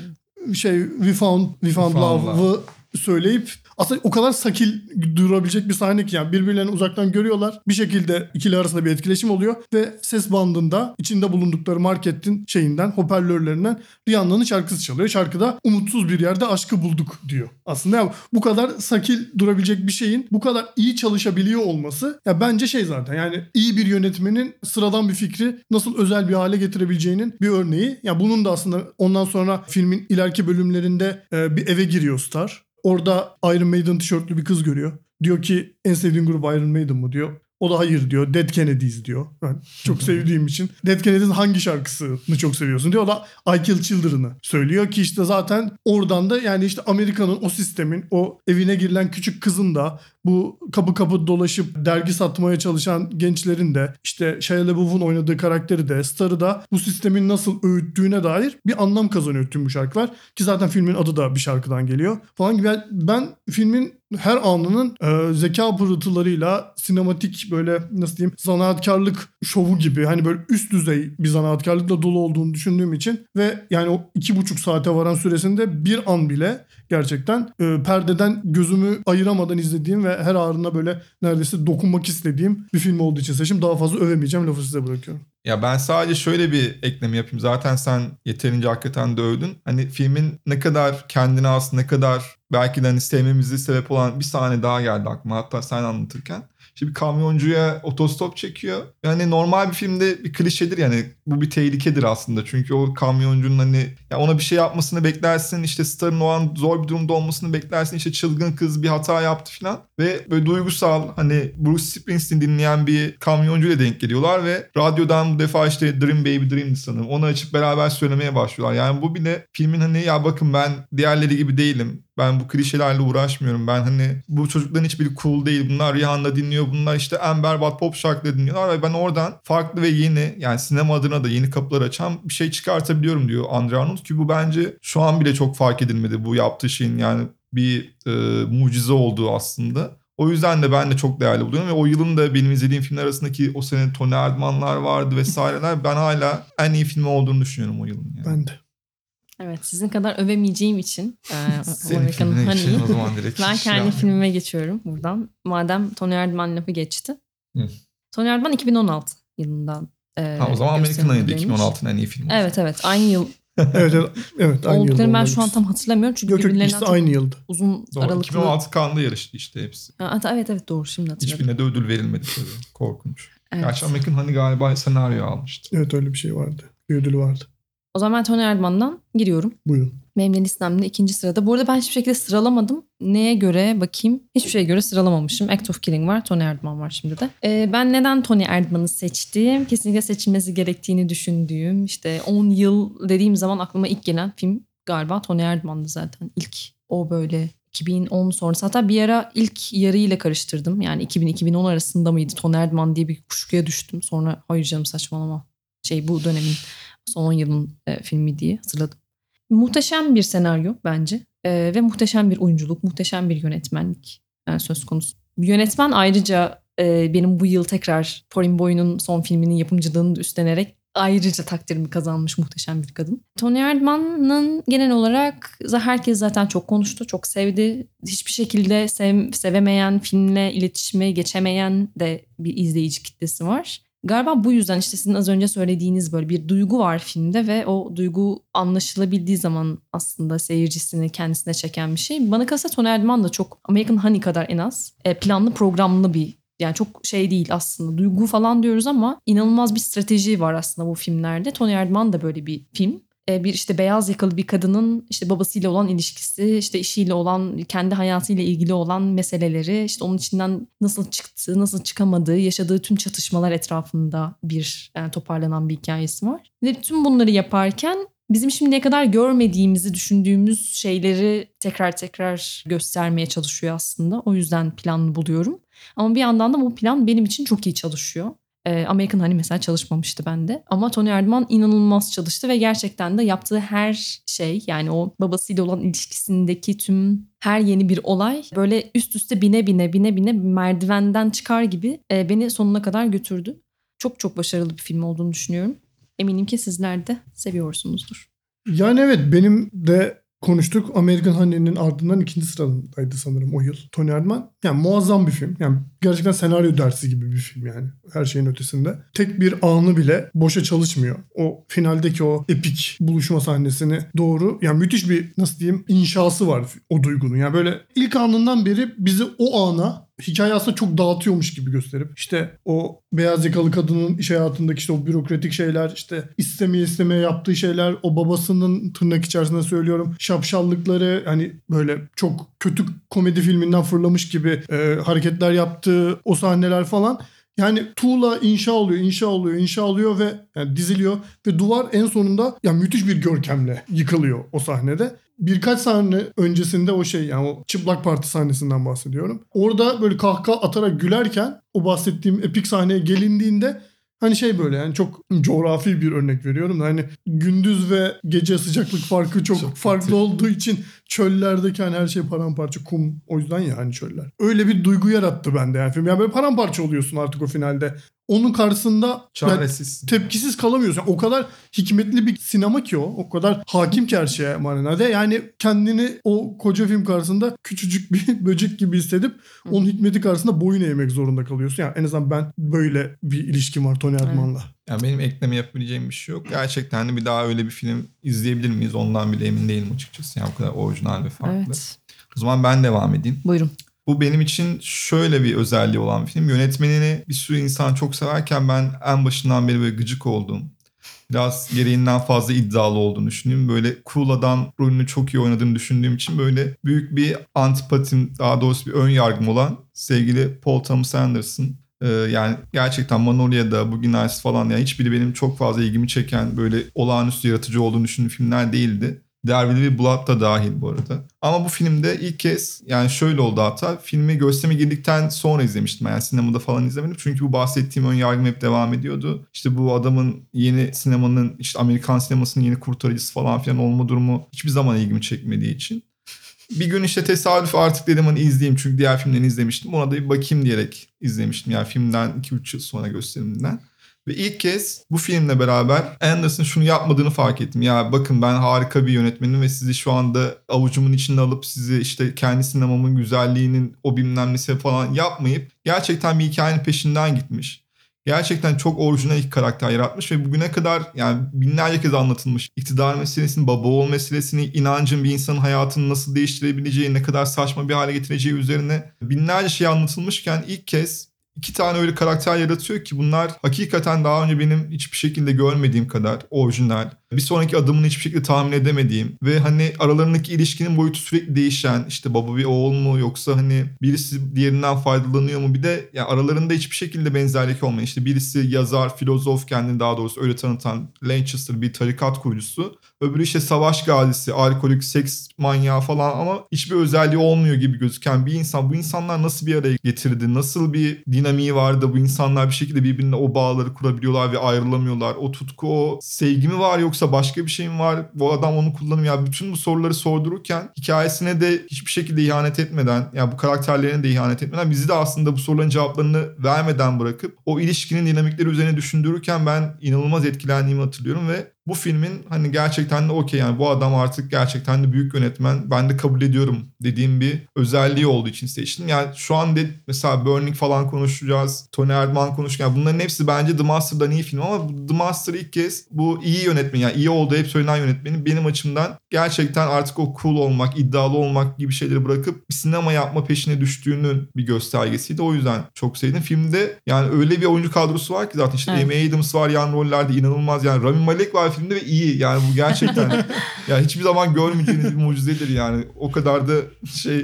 şey We Found, we found, Found Love'ı söyleyip aslında o kadar sakil durabilecek bir sahne ki yani birbirlerini uzaktan görüyorlar. Bir şekilde ikili arasında bir etkileşim oluyor ve ses bandında içinde bulundukları marketin şeyinden hoparlörlerinden Rihanna'nın şarkısı çalıyor. Şarkıda umutsuz bir yerde aşkı bulduk diyor. Aslında ya bu kadar sakil durabilecek bir şeyin bu kadar iyi çalışabiliyor olması ya bence şey zaten yani iyi bir yönetmenin sıradan bir fikri nasıl özel bir hale getirebileceğinin bir örneği. Ya bunun da aslında ondan sonra filmin ileriki bölümlerinde e, bir eve giriyor Star. Orada Iron Maiden tişörtlü bir kız görüyor. Diyor ki en sevdiğin grup Iron Maiden mı diyor. O da hayır diyor. Dead Kennedys diyor. Ben çok sevdiğim için. Dead Kennedy's'in hangi şarkısını çok seviyorsun diyor. O da I Kill Children'ı söylüyor ki işte zaten oradan da yani işte Amerika'nın o sistemin o evine girilen küçük kızın da bu kapı kapı dolaşıp dergi satmaya çalışan gençlerin de işte Shia LaBeouf'un oynadığı karakteri de Star'ı da bu sistemin nasıl öğüttüğüne dair bir anlam kazanıyor tüm bu şarkılar. Ki zaten filmin adı da bir şarkıdan geliyor falan gibi. Yani Ben filmin her anının e, zeka pırıltılarıyla sinematik böyle nasıl diyeyim zanaatkarlık şovu gibi hani böyle üst düzey bir zanaatkarlıkla dolu olduğunu düşündüğüm için ve yani o iki buçuk saate varan süresinde bir an bile gerçekten e, perdeden gözümü ayıramadan izlediğim ve her ağrına böyle neredeyse dokunmak istediğim bir film olduğu için seçim. Daha fazla övemeyeceğim lafı size bırakıyorum. Ya ben sadece şöyle bir ekleme yapayım. Zaten sen yeterince hakikaten dövdün. Hani filmin ne kadar kendine has, ne kadar belki de hani sevmemizi sebep olan bir sahne daha geldi aklıma. Hatta sen anlatırken. Bir kamyoncuya otostop çekiyor. Yani normal bir filmde bir klişedir yani. Bu bir tehlikedir aslında. Çünkü o kamyoncunun hani ya ona bir şey yapmasını beklersin. İşte Star'ın o an zor bir durumda olmasını beklersin. İşte çılgın kız bir hata yaptı falan. Ve böyle duygusal hani Bruce Springsteen dinleyen bir kamyoncuyla denk geliyorlar ve radyodan bu defa işte Dream Baby Dream'di sanırım. Onu açıp beraber söylemeye başlıyorlar. Yani bu bile filmin hani ya bakın ben diğerleri gibi değilim. Ben bu klişelerle uğraşmıyorum. Ben hani bu çocukların hiçbiri cool değil. Bunlar Rihanna dinliyor. Bunlar işte en berbat pop şarkıları dinliyorlar. Ve ben oradan farklı ve yeni yani sinema adına da yeni kapılar açan bir şey çıkartabiliyorum diyor Andre. Ki bu bence şu an bile çok fark edilmedi bu yaptığı şeyin yani bir e, mucize olduğu aslında. O yüzden de ben de çok değerli buluyorum ve o yılın da benim izlediğim filmler arasındaki o sene Tony Erdmann'lar vardı vesaireler. Ben hala en iyi filmi olduğunu düşünüyorum o yılın. Yani. Ben de. Evet sizin kadar övemeyeceğim için e, Honey'i geçelim o zaman direkt. ben Hiç kendi şey filmime geçiyorum buradan. Madem Tony Erdmann lafı geçti. Hı. Tony Erdmann 2016 yılından e, Ha, o zaman American gösterilmiş. 2016'nın en iyi filmi. Evet evet aynı yıl Evet evet, evet aynı yılda olduklarını ben şu an tam hatırlamıyorum çünkü Yok yok birbirlerinden ikisi çok aynı yılda. uzun Doğru. aralıklı. 2016 Cannes'da yarıştı işte hepsi. Ha, evet evet doğru şimdi hatırladım. Hiçbirine de ödül verilmedi tabii. Korkunç. Evet. Gerçi American Honey galiba senaryo almıştı. Evet öyle bir şey vardı. Bir ödülü vardı. O zaman ben Tony Erdmann'dan giriyorum. Buyurun. Benim de listemde ikinci sırada. Bu arada ben hiçbir şekilde sıralamadım. Neye göre bakayım? Hiçbir şeye göre sıralamamışım. Act of Killing var. Tony Erdmann var şimdi de. Ee, ben neden Tony Erdmann'ı seçtim? Kesinlikle seçilmesi gerektiğini düşündüğüm. işte 10 yıl dediğim zaman aklıma ilk gelen film galiba Tony Erdmann'dı zaten. İlk o böyle 2010 sonrası. Hatta bir ara ilk yarıyla karıştırdım. Yani 2000-2010 arasında mıydı Tony Erdmann diye bir kuşkuya düştüm. Sonra hayır canım saçmalama. Şey bu dönemin son 10 yılın e, filmi diye hatırladım. Muhteşem bir senaryo bence E, ve muhteşem bir oyunculuk, muhteşem bir yönetmenlik yani söz konusu. Yönetmen ayrıca e, benim bu yıl tekrar Porin Boy'un son filminin yapımcılığını üstlenerek ayrıca takdirimi kazanmış muhteşem bir kadın. Tony Erdmann'ın genel olarak herkes zaten çok konuştu, çok sevdi. Hiçbir şekilde sev, sevemeyen, filmle iletişime geçemeyen de bir izleyici kitlesi var. Galiba bu yüzden işte sizin az önce söylediğiniz böyle bir duygu var filmde ve o duygu anlaşılabildiği zaman aslında seyircisini kendisine çeken bir şey. Bana kalırsa Tony Erdmann da çok American Honey kadar en az e, planlı programlı bir yani çok şey değil aslında duygu falan diyoruz ama inanılmaz bir strateji var aslında bu filmlerde. Tony Erdmann da böyle bir film. E, bir işte beyaz yakalı bir kadının işte babasıyla olan ilişkisi, işte işiyle olan, kendi hayatıyla ilgili olan meseleleri, işte onun içinden nasıl çıktığı, nasıl çıkamadığı, yaşadığı tüm çatışmalar etrafında bir yani toparlanan bir hikayesi var. Ve tüm bunları yaparken bizim şimdiye kadar görmediğimizi düşündüğümüz şeyleri tekrar tekrar göstermeye çalışıyor aslında. O yüzden planlı buluyorum. Ama bir yandan da bu plan benim için çok iyi çalışıyor. Ee, American Honey mesela çalışmamıştı bende. Ama Tony Erdmann inanılmaz çalıştı ve gerçekten de yaptığı her şey yani o babasıyla olan ilişkisindeki tüm her yeni bir olay böyle üst üste bine bine bine bine merdivenden çıkar gibi e, beni sonuna kadar götürdü. Çok çok başarılı bir film olduğunu düşünüyorum. Eminim ki sizler de seviyorsunuzdur. Yani evet benim de konuştuk. American Honey'nin ardından ikinci sıradaydı sanırım o yıl. Tony Erdmann. Yani muazzam bir film. Yani gerçekten senaryo dersi gibi bir film yani. Her şeyin ötesinde. Tek bir anı bile boşa çalışmıyor. O finaldeki o epik buluşma sahnesini doğru. Yani müthiş bir nasıl diyeyim inşası var o duygunun. Yani böyle ilk anından beri bizi o ana hikaye aslında çok dağıtıyormuş gibi gösterip işte o beyaz yakalı kadının iş hayatındaki işte o bürokratik şeyler işte istemeye istemeye yaptığı şeyler o babasının tırnak içerisinde söylüyorum şapşallıkları hani böyle çok kötü komedi filminden fırlamış gibi e, hareketler yaptığı o sahneler falan yani tuğla inşa oluyor, inşa oluyor, inşa oluyor ve yani diziliyor ve duvar en sonunda yani müthiş bir görkemle yıkılıyor o sahnede. Birkaç sahne öncesinde o şey yani o çıplak parti sahnesinden bahsediyorum. Orada böyle kahkaha atarak gülerken o bahsettiğim epik sahneye gelindiğinde Hani şey böyle yani çok coğrafi bir örnek veriyorum da hani gündüz ve gece sıcaklık farkı çok, Çok farklı kötü. olduğu için çöllerdeki hani her şey paramparça kum o yüzden ya hani çöller. Öyle bir duygu yarattı bende yani film. Yani böyle paramparça oluyorsun artık o finalde. Onun karşısında yani Çaresiz. tepkisiz kalamıyorsun. Yani o kadar hikmetli bir sinema ki o. O kadar hakim ki her şeye manada. Yani kendini o koca film karşısında küçücük bir böcek gibi hissedip onun hikmeti karşısında boyun eğmek zorunda kalıyorsun. Yani en azından ben böyle bir ilişkim var Tony Erdmann'la. Yani benim ekleme yapabileceğim bir şey yok. Gerçekten hani bir daha öyle bir film izleyebilir miyiz ondan bile emin değilim açıkçası. Yani o kadar orijinal ve farklı. Evet. O zaman ben devam edeyim. Buyurun. Bu benim için şöyle bir özelliği olan bir film. Yönetmenini bir sürü insan çok severken ben en başından beri böyle gıcık oldum. Biraz gereğinden fazla iddialı olduğunu düşündüğüm böyle cool adam rolünü çok iyi oynadığını düşündüğüm için böyle büyük bir antipatim daha doğrusu bir ön yargım olan sevgili Paul Thomas Anderson. Ee, yani gerçekten Magnolia'da, Boogie Nights falan yani hiçbiri benim çok fazla ilgimi çeken böyle olağanüstü yaratıcı olduğunu düşündüğüm filmler değildi. Dervili ve Blood da dahil bu arada. Ama bu filmde ilk kez yani şöyle oldu hatta filmi gösterime girdikten sonra izlemiştim. Yani sinemada falan izlemedim. Çünkü bu bahsettiğim ön yargım hep devam ediyordu. İşte bu adamın yeni sinemanın işte Amerikan sinemasının yeni kurtarıcısı falan filan olma durumu hiçbir zaman ilgimi çekmediği için. Bir gün işte tesadüf artık dedim hani izleyeyim çünkü diğer filmlerini izlemiştim. Ona da bir bakayım diyerek izlemiştim. Yani filmden 2-3 yıl sonra gösterimden. Ve ilk kez bu filmle beraber Anderson şunu yapmadığını fark ettim. Ya bakın ben harika bir yönetmenim ve sizi şu anda avucumun içinde alıp sizi işte kendi sinemamın güzelliğinin o bilmem nesi falan yapmayıp gerçekten bir hikayenin peşinden gitmiş. Gerçekten çok orijinal iki karakter yaratmış ve bugüne kadar yani binlerce kez anlatılmış. İktidar meselesini, baba oğul meselesini, inancın bir insanın hayatını nasıl değiştirebileceği, ne kadar saçma bir hale getireceği üzerine binlerce şey anlatılmışken ilk kez iki tane öyle karakter yaratıyor ki bunlar hakikaten daha önce benim hiçbir şekilde görmediğim kadar orijinal. Bir sonraki adımını hiçbir şekilde tahmin edemediğim ve hani aralarındaki ilişkinin boyutu sürekli değişen işte baba bir oğul mu yoksa hani birisi diğerinden faydalanıyor mu bir de yani aralarında hiçbir şekilde benzerlik olmayan işte birisi yazar, filozof kendini daha doğrusu öyle tanıtan Lancaster bir tarikat kurucusu. Öbürü işte savaş gazisi, alkolik, seks manyağı falan ama hiçbir özelliği olmuyor gibi gözüken bir insan. Bu insanlar nasıl bir araya getirdi? Nasıl bir dinamiği vardı? Bu insanlar bir şekilde birbirine o bağları kurabiliyorlar ve ayrılamıyorlar. O tutku, o sevgi mi var yoksa başka bir şey mi var? Bu adam onu kullanıyor. Ya bütün bu soruları sordururken hikayesine de hiçbir şekilde ihanet etmeden, yani bu karakterlerine de ihanet etmeden bizi de aslında bu soruların cevaplarını vermeden bırakıp o ilişkinin dinamikleri üzerine düşündürürken ben inanılmaz etkilendiğimi hatırlıyorum ve bu filmin hani gerçekten de okey yani bu adam artık gerçekten de büyük yönetmen. Ben de kabul ediyorum dediğim bir özelliği olduğu için seçtim. Yani şu an de mesela Burning falan konuşacağız. Tony Erdman konuşurken bunların hepsi bence The Master'dan iyi film ama The Master ilk kez bu iyi yönetmen yani iyi olduğu hep söylenen yönetmenin benim açımdan gerçekten artık o cool olmak, iddialı olmak gibi şeyleri bırakıp bir sinema yapma peşine düştüğünün bir göstergesiydi. O yüzden çok sevdim. Filmde yani öyle bir oyuncu kadrosu var ki zaten işte Evet. Amy Adams var yan rollerde inanılmaz yani Rami Malek var filmde ve iyi yani bu gerçekten ya hiçbir zaman görmeyeceğiniz bir mucizedir yani o kadar da şey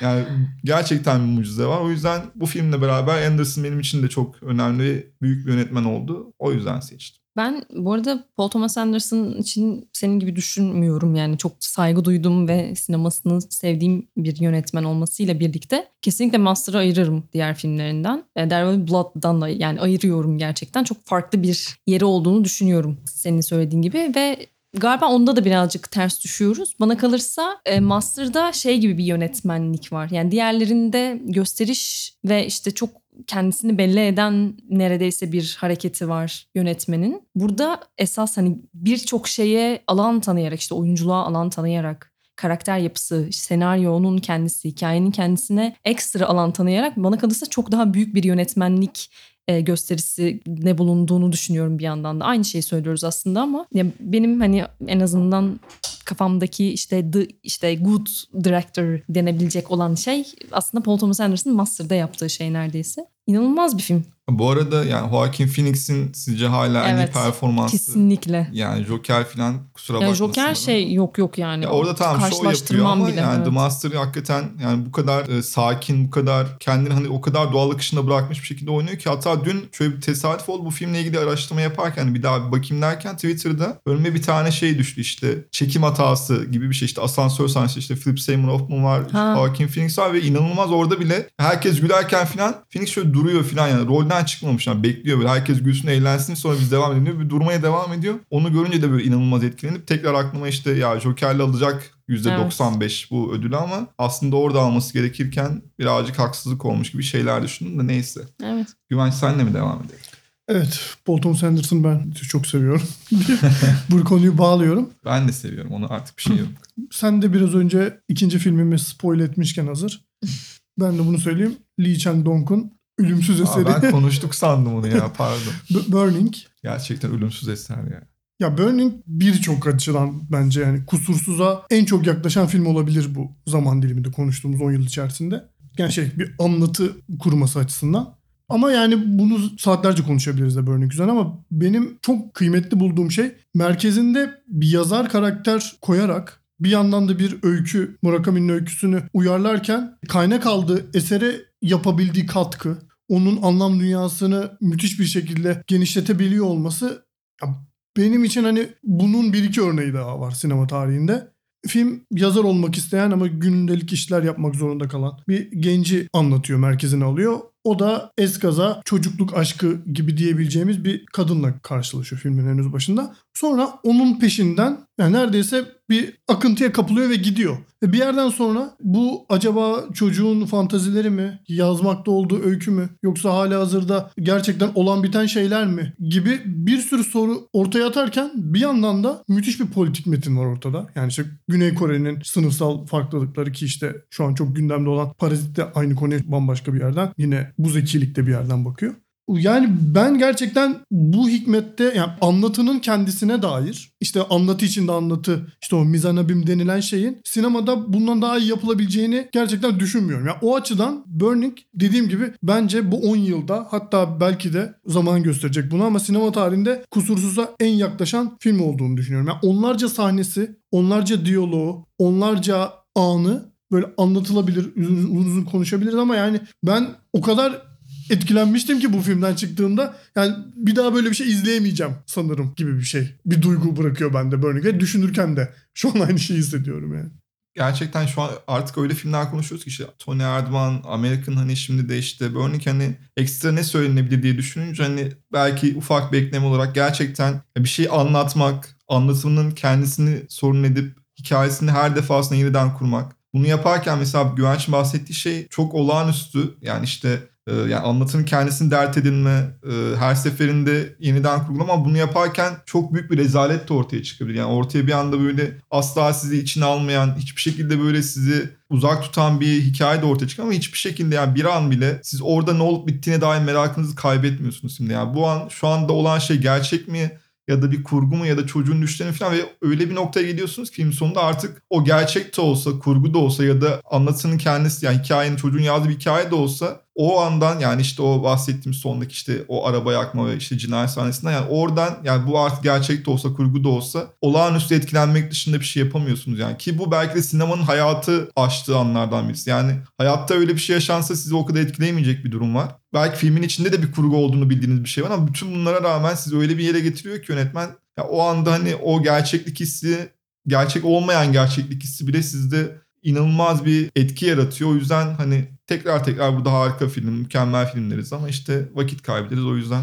yani gerçekten bir mucize var. O yüzden bu filmle beraber Anderson benim için de çok önemli büyük bir yönetmen oldu. O yüzden seçtim. Ben bu arada Paul Thomas Anderson için senin gibi düşünmüyorum yani çok saygı duydum ve sinemasını sevdiğim bir yönetmen olmasıyla birlikte kesinlikle Master'ı ayırırım diğer filmlerinden. E, There Will Be Blood'dan da yani ayırıyorum gerçekten. Çok farklı bir yeri olduğunu düşünüyorum senin söylediğin gibi ve Galiba onda da birazcık ters düşüyoruz. Bana kalırsa e, Master'da şey gibi bir yönetmenlik var. Yani diğerlerinde gösteriş ve işte çok kendisini belli eden neredeyse bir hareketi var yönetmenin. Burada esas hani birçok şeye alan tanıyarak işte oyunculuğa alan tanıyarak karakter yapısı, senaryonun kendisi, hikayenin kendisine ekstra alan tanıyarak bana kalırsa çok daha büyük bir yönetmenlik e, gösterisi ne bulunduğunu düşünüyorum bir yandan da. Aynı şeyi söylüyoruz aslında ama ya benim hani en azından kafamdaki işte the, işte good director denebilecek olan şey aslında Paul Thomas Anderson'ın Master'da yaptığı şey neredeyse. İnanılmaz bir film. Bu arada yani Joaquin Phoenix'in sizce hala en iyi Evet, performansı Kesinlikle. yani Joker falan kusura Yani bakmasın. Joker bana. şey yok yok yani. Ya orada tamam show yapıyor ama bile, yani evet. The Master hakikaten yani bu kadar e, sakin, bu kadar kendini hani o kadar doğal akışında bırakmış bir şekilde oynuyor ki hatta dün şöyle bir tesadüf oldu bu filmle ilgili araştırma yaparken bir daha bir bakayım derken Twitter'da önüme bir tane şey düştü işte çekim hatası gibi bir şey işte asansör sahnesi işte Philip Seymour Hoffman var, Ha. Joaquin Phoenix var ve inanılmaz orada bile herkes gülerken falan Phoenix şöyle duruyor falan yani rolden çıkmamış yani bekliyor böyle herkes gülsün eğlensin sonra biz devam edelim diyor. Bir durmaya devam ediyor. Onu görünce de böyle inanılmaz etkilenip tekrar aklıma işte ya Joker'le alacak %95 bu ödülü ama aslında orada alması gerekirken birazcık haksızlık olmuş gibi şeyler düşündüm de neyse. Evet. Güvenç senle mi devam edelim? Evet Paul Thomas Anderson ben çok seviyorum. Bu konuyu bağlıyorum. Ben de seviyorum onu artık bir şey yok. Sen de biraz önce ikinci filmimi spoil etmişken hazır. Ben de bunu söyleyeyim. Lee Chang-dong'un ölümsüz Aa, eseri ben konuştuk sandım onu ya pardon. Burning. Gerçekten ölümsüz eser ya. Ya Burning birçok açıdan bence yani kusursuza en çok yaklaşan film olabilir bu zaman diliminde konuştuğumuz 10 yıl içerisinde. Yani şey bir anlatı kurması açısından. Ama yani bunu saatlerce konuşabiliriz de Burning üzerine ama benim çok kıymetli bulduğum şey merkezinde bir yazar karakter koyarak bir yandan da bir öykü Murakami'nin öyküsünü uyarlarken kaynak aldığı esere yapabildiği katkı, onun anlam dünyasını müthiş bir şekilde genişletebiliyor olması ya benim için hani bunun bir iki örneği daha var sinema tarihinde. Film yazar olmak isteyen ama gündelik işler yapmak zorunda kalan bir genci anlatıyor, merkezine alıyor. O da eskaza, çocukluk aşkı gibi diyebileceğimiz bir kadınla karşılaşıyor filmin henüz başında. Sonra onun peşinden yani neredeyse bir akıntıya kapılıyor ve gidiyor. Ve bir yerden sonra bu acaba çocuğun fantazileri mi, yazmakta olduğu öykü mü yoksa hala hazırda gerçekten olan biten şeyler mi gibi bir sürü soru ortaya atarken bir yandan da müthiş bir politik metin var ortada. Yani işte Güney Kore'nin sınıfsal farklılıkları ki işte şu an çok gündemde olan Parazit de aynı konuya bambaşka bir yerden yine bu zekilikte bir yerden bakıyor. Yani ben gerçekten bu hikmette yani anlatının kendisine dair işte anlatı içinde anlatı işte o mizanabim denilen şeyin sinemada bundan daha iyi yapılabileceğini gerçekten düşünmüyorum. Yani o açıdan Burning dediğim gibi bence bu 10 yılda hatta belki de zaman gösterecek bunu ama sinema tarihinde kusursuza en yaklaşan film olduğunu düşünüyorum. Yani onlarca sahnesi, onlarca diyaloğu, onlarca anı böyle anlatılabilir, uzun uzun konuşabiliriz ama yani ben o kadar etkilenmiştim ki bu filmden çıktığımda yani bir daha böyle bir şey izleyemeyeceğim sanırım gibi bir şey. Bir duygu bırakıyor bende Burning ve düşünürken de şu an aynı şeyi hissediyorum yani. Gerçekten şu an artık öyle filmler konuşuyoruz ki işte Tony Erdman, American hani şimdi de işte Burning hani ekstra ne söylenebilir diye düşününce hani belki ufak bir ekleme olarak gerçekten bir şey anlatmak, anlatımının kendisini sorun edip hikayesini her defasında yeniden kurmak. Bunu yaparken mesela Güvenç'in bahsettiği şey çok olağanüstü. Yani işte e, yani anlatının kendisini dert edinme, e, her seferinde yeniden kurgulama ama bunu yaparken çok büyük bir rezalet de ortaya çıkabilir. Yani ortaya bir anda böyle asla sizi içine almayan, hiçbir şekilde böyle sizi uzak tutan bir hikaye de ortaya çıkıyor ama hiçbir şekilde yani bir an bile siz orada ne olup bittiğine dair merakınızı kaybetmiyorsunuz şimdi. Yani bu an şu anda olan şey gerçek mi? Ya da bir kurgu mu ya da çocuğun düşlerini falan ve öyle bir noktaya gidiyorsunuz ki film sonunda artık o gerçek de olsa, kurgu da olsa ya da anlatının kendisi yani hikayenin çocuğun yazdığı bir hikaye de olsa o andan yani işte o bahsettiğim sondaki işte o araba yakma ve işte cinayet sahnesinden yani oradan yani bu artık gerçek de olsa kurgu da olsa olağanüstü etkilenmek dışında bir şey yapamıyorsunuz yani. Ki bu belki de sinemanın hayatı aştığı anlardan birisi. Yani hayatta öyle bir şey yaşansa sizi o kadar etkileyemeyecek bir durum var. Belki filmin içinde de bir kurgu olduğunu bildiğiniz bir şey var ama bütün bunlara rağmen sizi öyle bir yere getiriyor ki yönetmen ya o anda hani o gerçeklik hissi gerçek olmayan gerçeklik hissi bile sizde inanılmaz bir etki yaratıyor. O yüzden hani tekrar tekrar burada harika film, mükemmel filmleriz ama işte vakit kaybederiz. O yüzden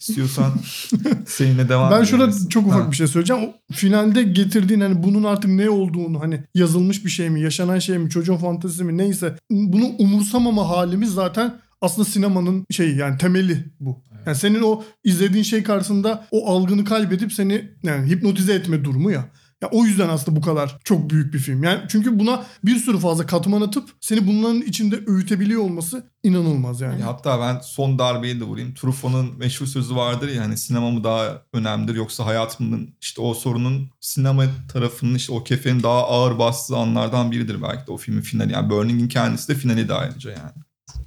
istiyorsan seninle devam Ben şurada edebilirsin. çok ufak Ha. bir şey söyleyeceğim. O finalde getirdiğin hani bunun artık ne olduğunu hani yazılmış bir şey mi, yaşanan şey mi, çocuğun fantezisi mi neyse bunu umursamama halimiz zaten aslında sinemanın şeyi yani temeli bu. Yani senin o izlediğin şey karşısında o algını kaybedip seni yani hipnotize etme durumu ya. Ya o yüzden aslında bu kadar çok büyük bir film. Yani çünkü buna bir sürü fazla katman atıp seni bunların içinde öğütebiliyor olması inanılmaz yani. Yani hatta ben son darbeyi de vurayım. Truffaut'un meşhur sözü vardır ya hani sinema mı daha önemlidir yoksa hayatımın işte o sorunun sinema tarafının işte o kefenin daha ağır bastığı anlardan biridir belki de o filmin finali. Yani Burning'in kendisi de finali de ayrıca yani.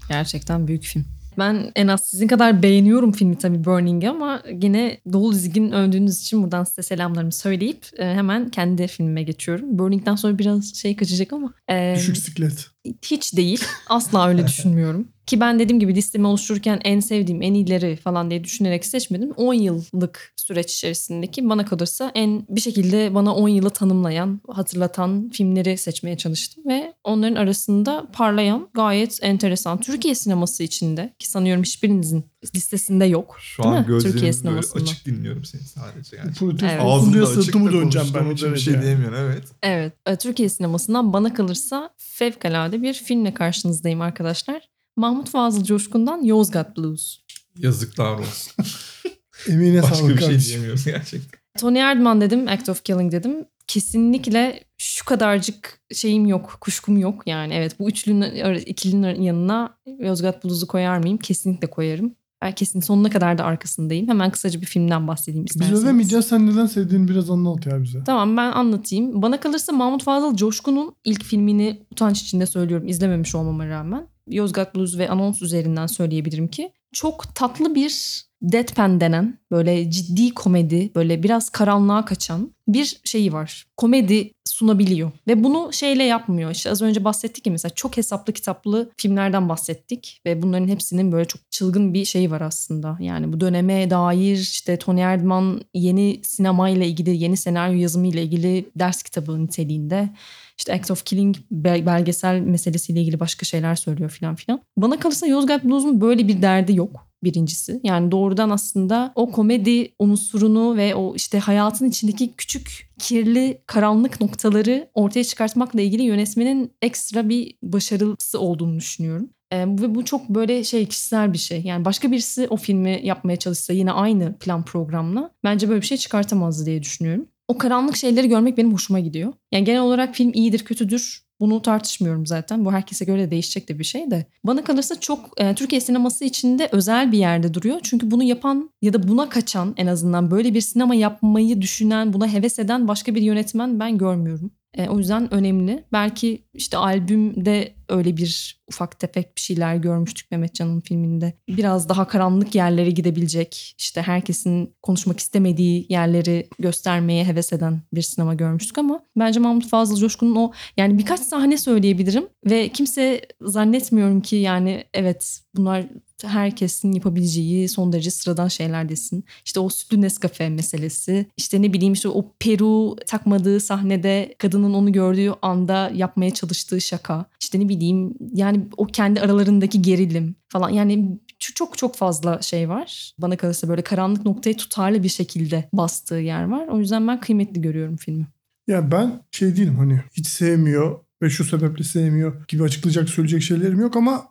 Gerçekten büyük film. Ben en az sizin kadar beğeniyorum filmi tabii Burning'i ama yine dolu dizgin övdüğünüz için buradan size selamlarımı söyleyip e, hemen kendi filmime geçiyorum. Burning'den sonra biraz şey kaçacak ama. e, Düşük siklet. Hiç değil. Asla öyle düşünmüyorum. Ki ben dediğim gibi listemi oluştururken en sevdiğim, en iyileri falan diye düşünerek seçmedim. 10 yıllık süreç içerisindeki bana kalırsa en bir şekilde bana 10 yılı tanımlayan, hatırlatan filmleri seçmeye çalıştım. Ve onların arasında parlayan gayet enteresan Türkiye sineması içinde ki sanıyorum hiçbirinizin listesinde yok. Şu Değil an mi? Türkiye gözlerim böyle sinemasında. açık dinliyorum seni sadece. Yani. Protesto Evet. Ağzımda açık sırtımı döneceğim ben. için bir şey yani. diyemiyorum evet. Evet, e, Türkiye sinemasından bana kalırsa fevkalade bir filmle karşınızdayım arkadaşlar. Mahmut Fazıl Coşkun'dan Yozgat Blues. Yazıklar olsun. Emine Başka sağlık bir şey kardeşim. diyemiyoruz gerçekten. Tony Erdman dedim, Act of Killing dedim. Kesinlikle şu kadarcık şeyim yok, kuşkum yok. Yani evet bu üçlünün, ikilinin yanına Yozgat Blues'u koyar mıyım? Kesinlikle koyarım. Herkesin sonuna kadar da arkasındayım. Hemen kısaca bir filmden bahsedeyim Biz isterseniz. övemeyeceğiz. Sen neden sevdiğini biraz anlat ya bize. Tamam ben anlatayım. Bana kalırsa Mahmut Fazıl Coşkun'un ilk filmini utanç içinde söylüyorum izlememiş olmama rağmen. Yozgat Blues ve Anons üzerinden söyleyebilirim ki çok tatlı bir deadpan denen böyle ciddi komedi böyle biraz karanlığa kaçan bir şeyi var. Komedi sunabiliyor ve bunu şeyle yapmıyor. İşte az önce bahsettik ya mesela çok hesaplı kitaplı filmlerden bahsettik ve bunların hepsinin böyle çok çılgın bir şeyi var aslında. Yani bu döneme dair işte Tony Erdman yeni sinemayla ilgili, yeni senaryo yazımı ile ilgili ders kitabı niteliğinde işte Act of Killing bel- belgesel meselesiyle ilgili başka şeyler söylüyor filan filan. Bana kalırsa Yozgat Blues'un böyle bir derdi yok birincisi. Yani doğrudan aslında o komedi unsurunu ve o işte hayatın içindeki küçük kirli karanlık noktaları ortaya çıkartmakla ilgili yönetmenin ekstra bir başarısı olduğunu düşünüyorum. Ve bu çok böyle şey kişisel bir şey. Yani başka birisi o filmi yapmaya çalışsa yine aynı plan programla bence böyle bir şey çıkartamazdı diye düşünüyorum. O karanlık şeyleri görmek benim hoşuma gidiyor. Yani genel olarak film iyidir kötüdür bunu tartışmıyorum zaten. Bu herkese göre de değişecek de bir şey de. Bana kalırsa çok e, Türkiye sineması içinde özel bir yerde duruyor. Çünkü bunu yapan ya da buna kaçan en azından böyle bir sinema yapmayı düşünen, buna heves eden başka bir yönetmen ben görmüyorum. E, o yüzden önemli. Belki işte albümde öyle bir ufak tefek bir şeyler görmüştük Mehmetcan'ın filminde. Biraz daha karanlık yerlere gidebilecek, işte herkesin konuşmak istemediği yerleri göstermeye heves eden bir sinema görmüştük ama bence Mahmut Fazıl Coşkun'un o yani birkaç sahne söyleyebilirim ve kimse zannetmiyorum ki yani evet bunlar herkesin yapabileceği son derece sıradan şeyler desin. İşte o sütlü Nescafe meselesi. işte ne bileyim işte o Peru takmadığı sahnede kadının onu gördüğü anda yapmaya çalıştığı şaka. İşte ne bileyim yani o kendi aralarındaki gerilim falan. Yani çok çok fazla şey var. Bana kalırsa böyle karanlık noktayı tutarlı bir şekilde bastığı yer var. O yüzden ben kıymetli görüyorum filmi. Ya ben şey değilim hani hiç sevmiyor ve şu sebeple sevmiyor gibi açıklayacak söyleyecek şeylerim yok ama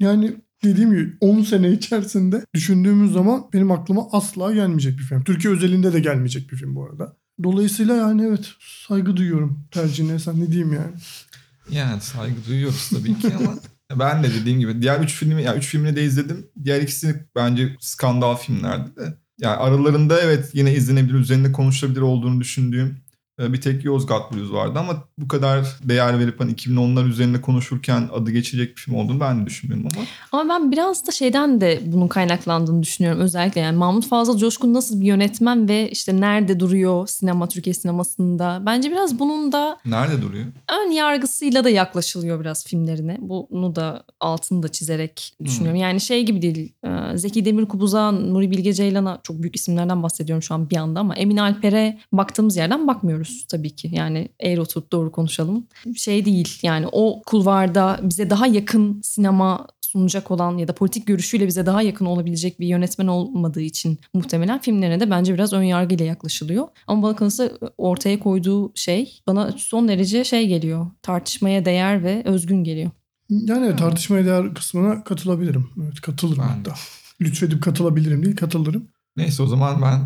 yani dediğim gibi 10 sene içerisinde düşündüğümüz zaman benim aklıma asla gelmeyecek bir film. Türkiye özelinde de gelmeyecek bir film bu arada. Dolayısıyla yani evet saygı duyuyorum tercihine. Sen ne diyeyim yani. Yani saygı duyuyoruz tabii ki ama ben de dediğim gibi diğer üç filmi ya üç filmini de izledim. Diğer ikisi bence skandal filmlerdi de. Yani aralarında evet yine izlenebilir, üzerinde konuşulabilir olduğunu düşündüğüm bir tek Yozgat Blues vardı ama bu kadar değer verip hani 2010'lar üzerinde konuşurken adı geçecek bir film olduğunu ben de düşünmüyorum ama Ama ben biraz da şeyden de bunun kaynaklandığını düşünüyorum. Özellikle yani Mahmut Fazıl Coşkun nasıl bir yönetmen ve işte nerede duruyor sinema Türkiye sinemasında. Bence biraz bunun da nerede duruyor? ön yargısıyla da yaklaşılıyor biraz filmlerine. Bunu da altını da çizerek düşünüyorum. Yani şey gibi değil. e, Zeki Demirkubuz'a, Nuri Bilge Ceylan'a çok büyük isimlerden bahsediyorum şu an bir anda ama Emin Alper'e baktığımız yerden bakmıyoruz tabii ki. Yani eğer oturup doğru konuşalım. Şey değil yani o kulvarda bize daha yakın sinema sunacak olan ya da politik görüşüyle bize daha yakın olabilecek bir yönetmen olmadığı için muhtemelen filmlerine de bence biraz ön yargıyla yaklaşılıyor. Ama bana kalırsa ortaya koyduğu şey bana son derece şey geliyor. Tartışmaya değer ve özgün geliyor. Yani evet, tartışmaya değer kısmına katılabilirim. Evet katılırım Ben hatta. Lütfedip katılabilirim değil katılırım. Neyse o zaman ben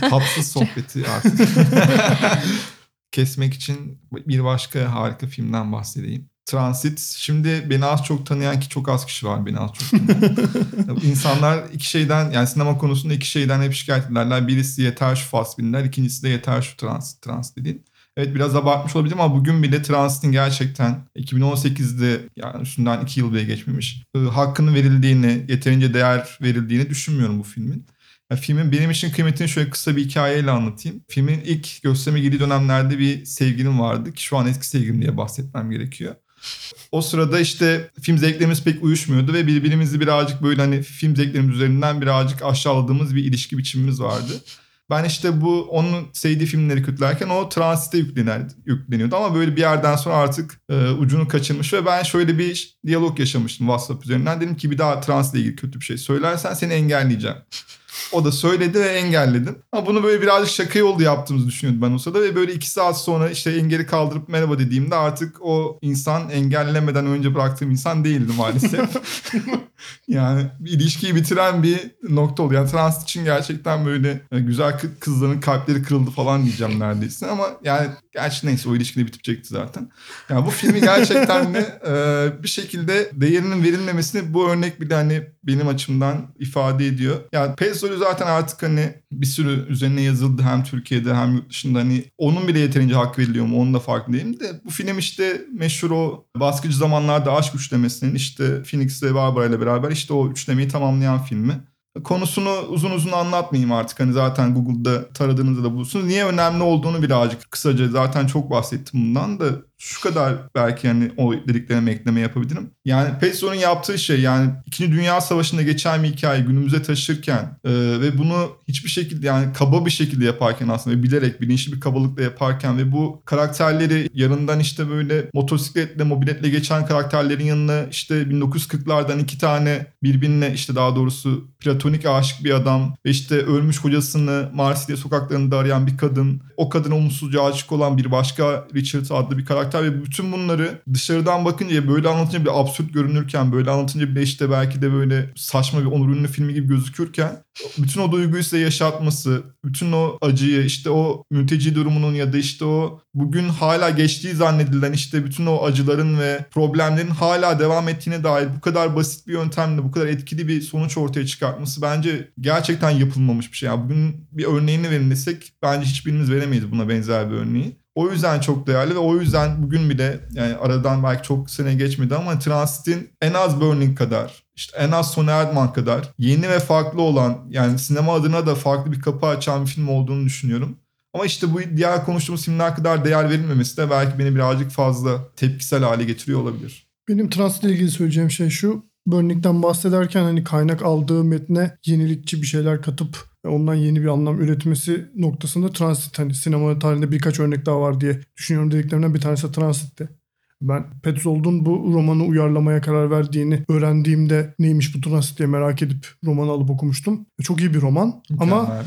tatsız sohbeti artık kesmek için bir başka harika filmden bahsedeyim. Transit. Şimdi beni az çok tanıyan ki çok az kişi var beni az çok tanıyan. İnsanlar iki şeyden yani sinema konusunda iki şeyden hep şikayet ederler. Birisi yeter şu Fassbinder, ikincisi de yeter şu Transit. Transit dediğin. Evet biraz abartmış olabilirim ama bugün bile Transit'in gerçekten 2018'de yani üstünden iki yıl bile geçmemiş. e, hakkını verildiğini, yeterince değer verildiğini düşünmüyorum bu filmin. Filmin benim için kıymetini şöyle kısa bir hikayeyle anlatayım. Filmin ilk gösterime girdiği dönemlerde bir sevgilim vardı ki şu an eski sevgilim diye bahsetmem gerekiyor. O sırada işte film zevklerimiz pek uyuşmuyordu ve birbirimizi birazcık böyle hani film zevklerimiz üzerinden birazcık aşağıladığımız bir ilişki biçimimiz vardı. Ben işte bu onun sevdiği filmleri kötülerken o transite yükleniyordu ama böyle bir yerden sonra artık e, ucunu kaçırmış ve ben şöyle bir diyalog yaşamıştım WhatsApp üzerinden. Dedim ki bir daha transitle ilgili kötü bir şey söylersen seni engelleyeceğim. O da söyledi ve engelledim. Ama bunu böyle birazcık şaka yollu yaptığımızı düşünüyordum ben o sırada. Ve böyle iki saat sonra işte engeli kaldırıp merhaba dediğimde artık o insan engellemeden önce bıraktığım insan değildi maalesef. yani bir ilişkiyi bitiren bir nokta oldu. Yani trans için gerçekten böyle e, güzel kı- kızların kalpleri kırıldı falan diyeceğim neredeyse. Ama yani gerçi neyse o ilişki de bitecekti zaten. Yani bu filmi gerçekten de e, bir şekilde değerinin verilmemesini bu örnek bile hani benim açımdan ifade ediyor. Yani Pezzol'ü zaten artık hani bir sürü üzerine yazıldı hem Türkiye'de hem yurt dışında hani onun bile yeterince hak veriliyor mu onun da farkındayım de bu film işte meşhur o baskıcı zamanlarda aşk üçlemesinin işte Phoenix ve Barbara ile beraber işte o üçlemeyi tamamlayan filmi. Konusunu uzun uzun anlatmayayım artık. Hani zaten Google'da taradığınızda da bulursunuz. Niye önemli olduğunu birazcık kısaca zaten çok bahsettim bundan da şu kadar belki hani o dediklerime ekleme yapabilirim. Yani Pezzol'un yaptığı şey yani 2. Dünya Savaşı'nda geçen bir hikaye günümüze taşırken e, ve bunu hiçbir şekilde yani kaba bir şekilde yaparken aslında ve bilerek bilinçli bir kabalıkla yaparken ve bu karakterleri yanından işte böyle motosikletle mobiletle geçen karakterlerin yanına işte 1940'lardan iki tane birbirine işte daha doğrusu platonik aşık bir adam ve işte ölmüş kocasını Marsilya sokaklarında arayan bir kadın o kadına umutsuzca aşık olan bir başka Richard adlı bir karakter ve bütün bunları dışarıdan bakınca böyle anlatınca bile absürt görünürken böyle anlatınca bile işte belki de böyle saçma bir Onur Ünlü filmi gibi gözükürken bütün o duyguyu size yaşatması, bütün o acıyı işte o mülteci durumunun ya da işte o bugün hala geçtiği zannedilen işte bütün o acıların ve problemlerin hala devam ettiğine dair bu kadar basit bir yöntemle bu kadar etkili bir sonuç ortaya çıkartması bence gerçekten yapılmamış bir şey. Yani bugün bir örneğini verin desek bence hiçbirimiz veremeyiz buna benzer bir örneği. O yüzden çok değerli ve o yüzden bugün bile yani aradan belki çok sene geçmedi ama Transit'in en az Burning kadar işte en az Sony Erdman kadar yeni ve farklı olan yani sinema adına da farklı bir kapı açan bir film olduğunu düşünüyorum. Ama işte bu diğer konuştuğumuz filmler kadar değer verilmemesi de belki beni birazcık fazla tepkisel hale getiriyor olabilir. Benim transitle ilgili söyleyeceğim şey şu. Burning'den bahsederken hani kaynak aldığı metne yenilikçi bir şeyler katıp ondan yeni bir anlam üretmesi noktasında transit hani sinema tarihinde birkaç örnek daha var diye düşünüyorum dediklerimden bir tanesi transitti. Ben Petzold'un bu romanı uyarlamaya karar verdiğini öğrendiğimde neymiş bu transit diye merak edip romanı alıp okumuştum. Çok iyi bir roman ama Mükemmel.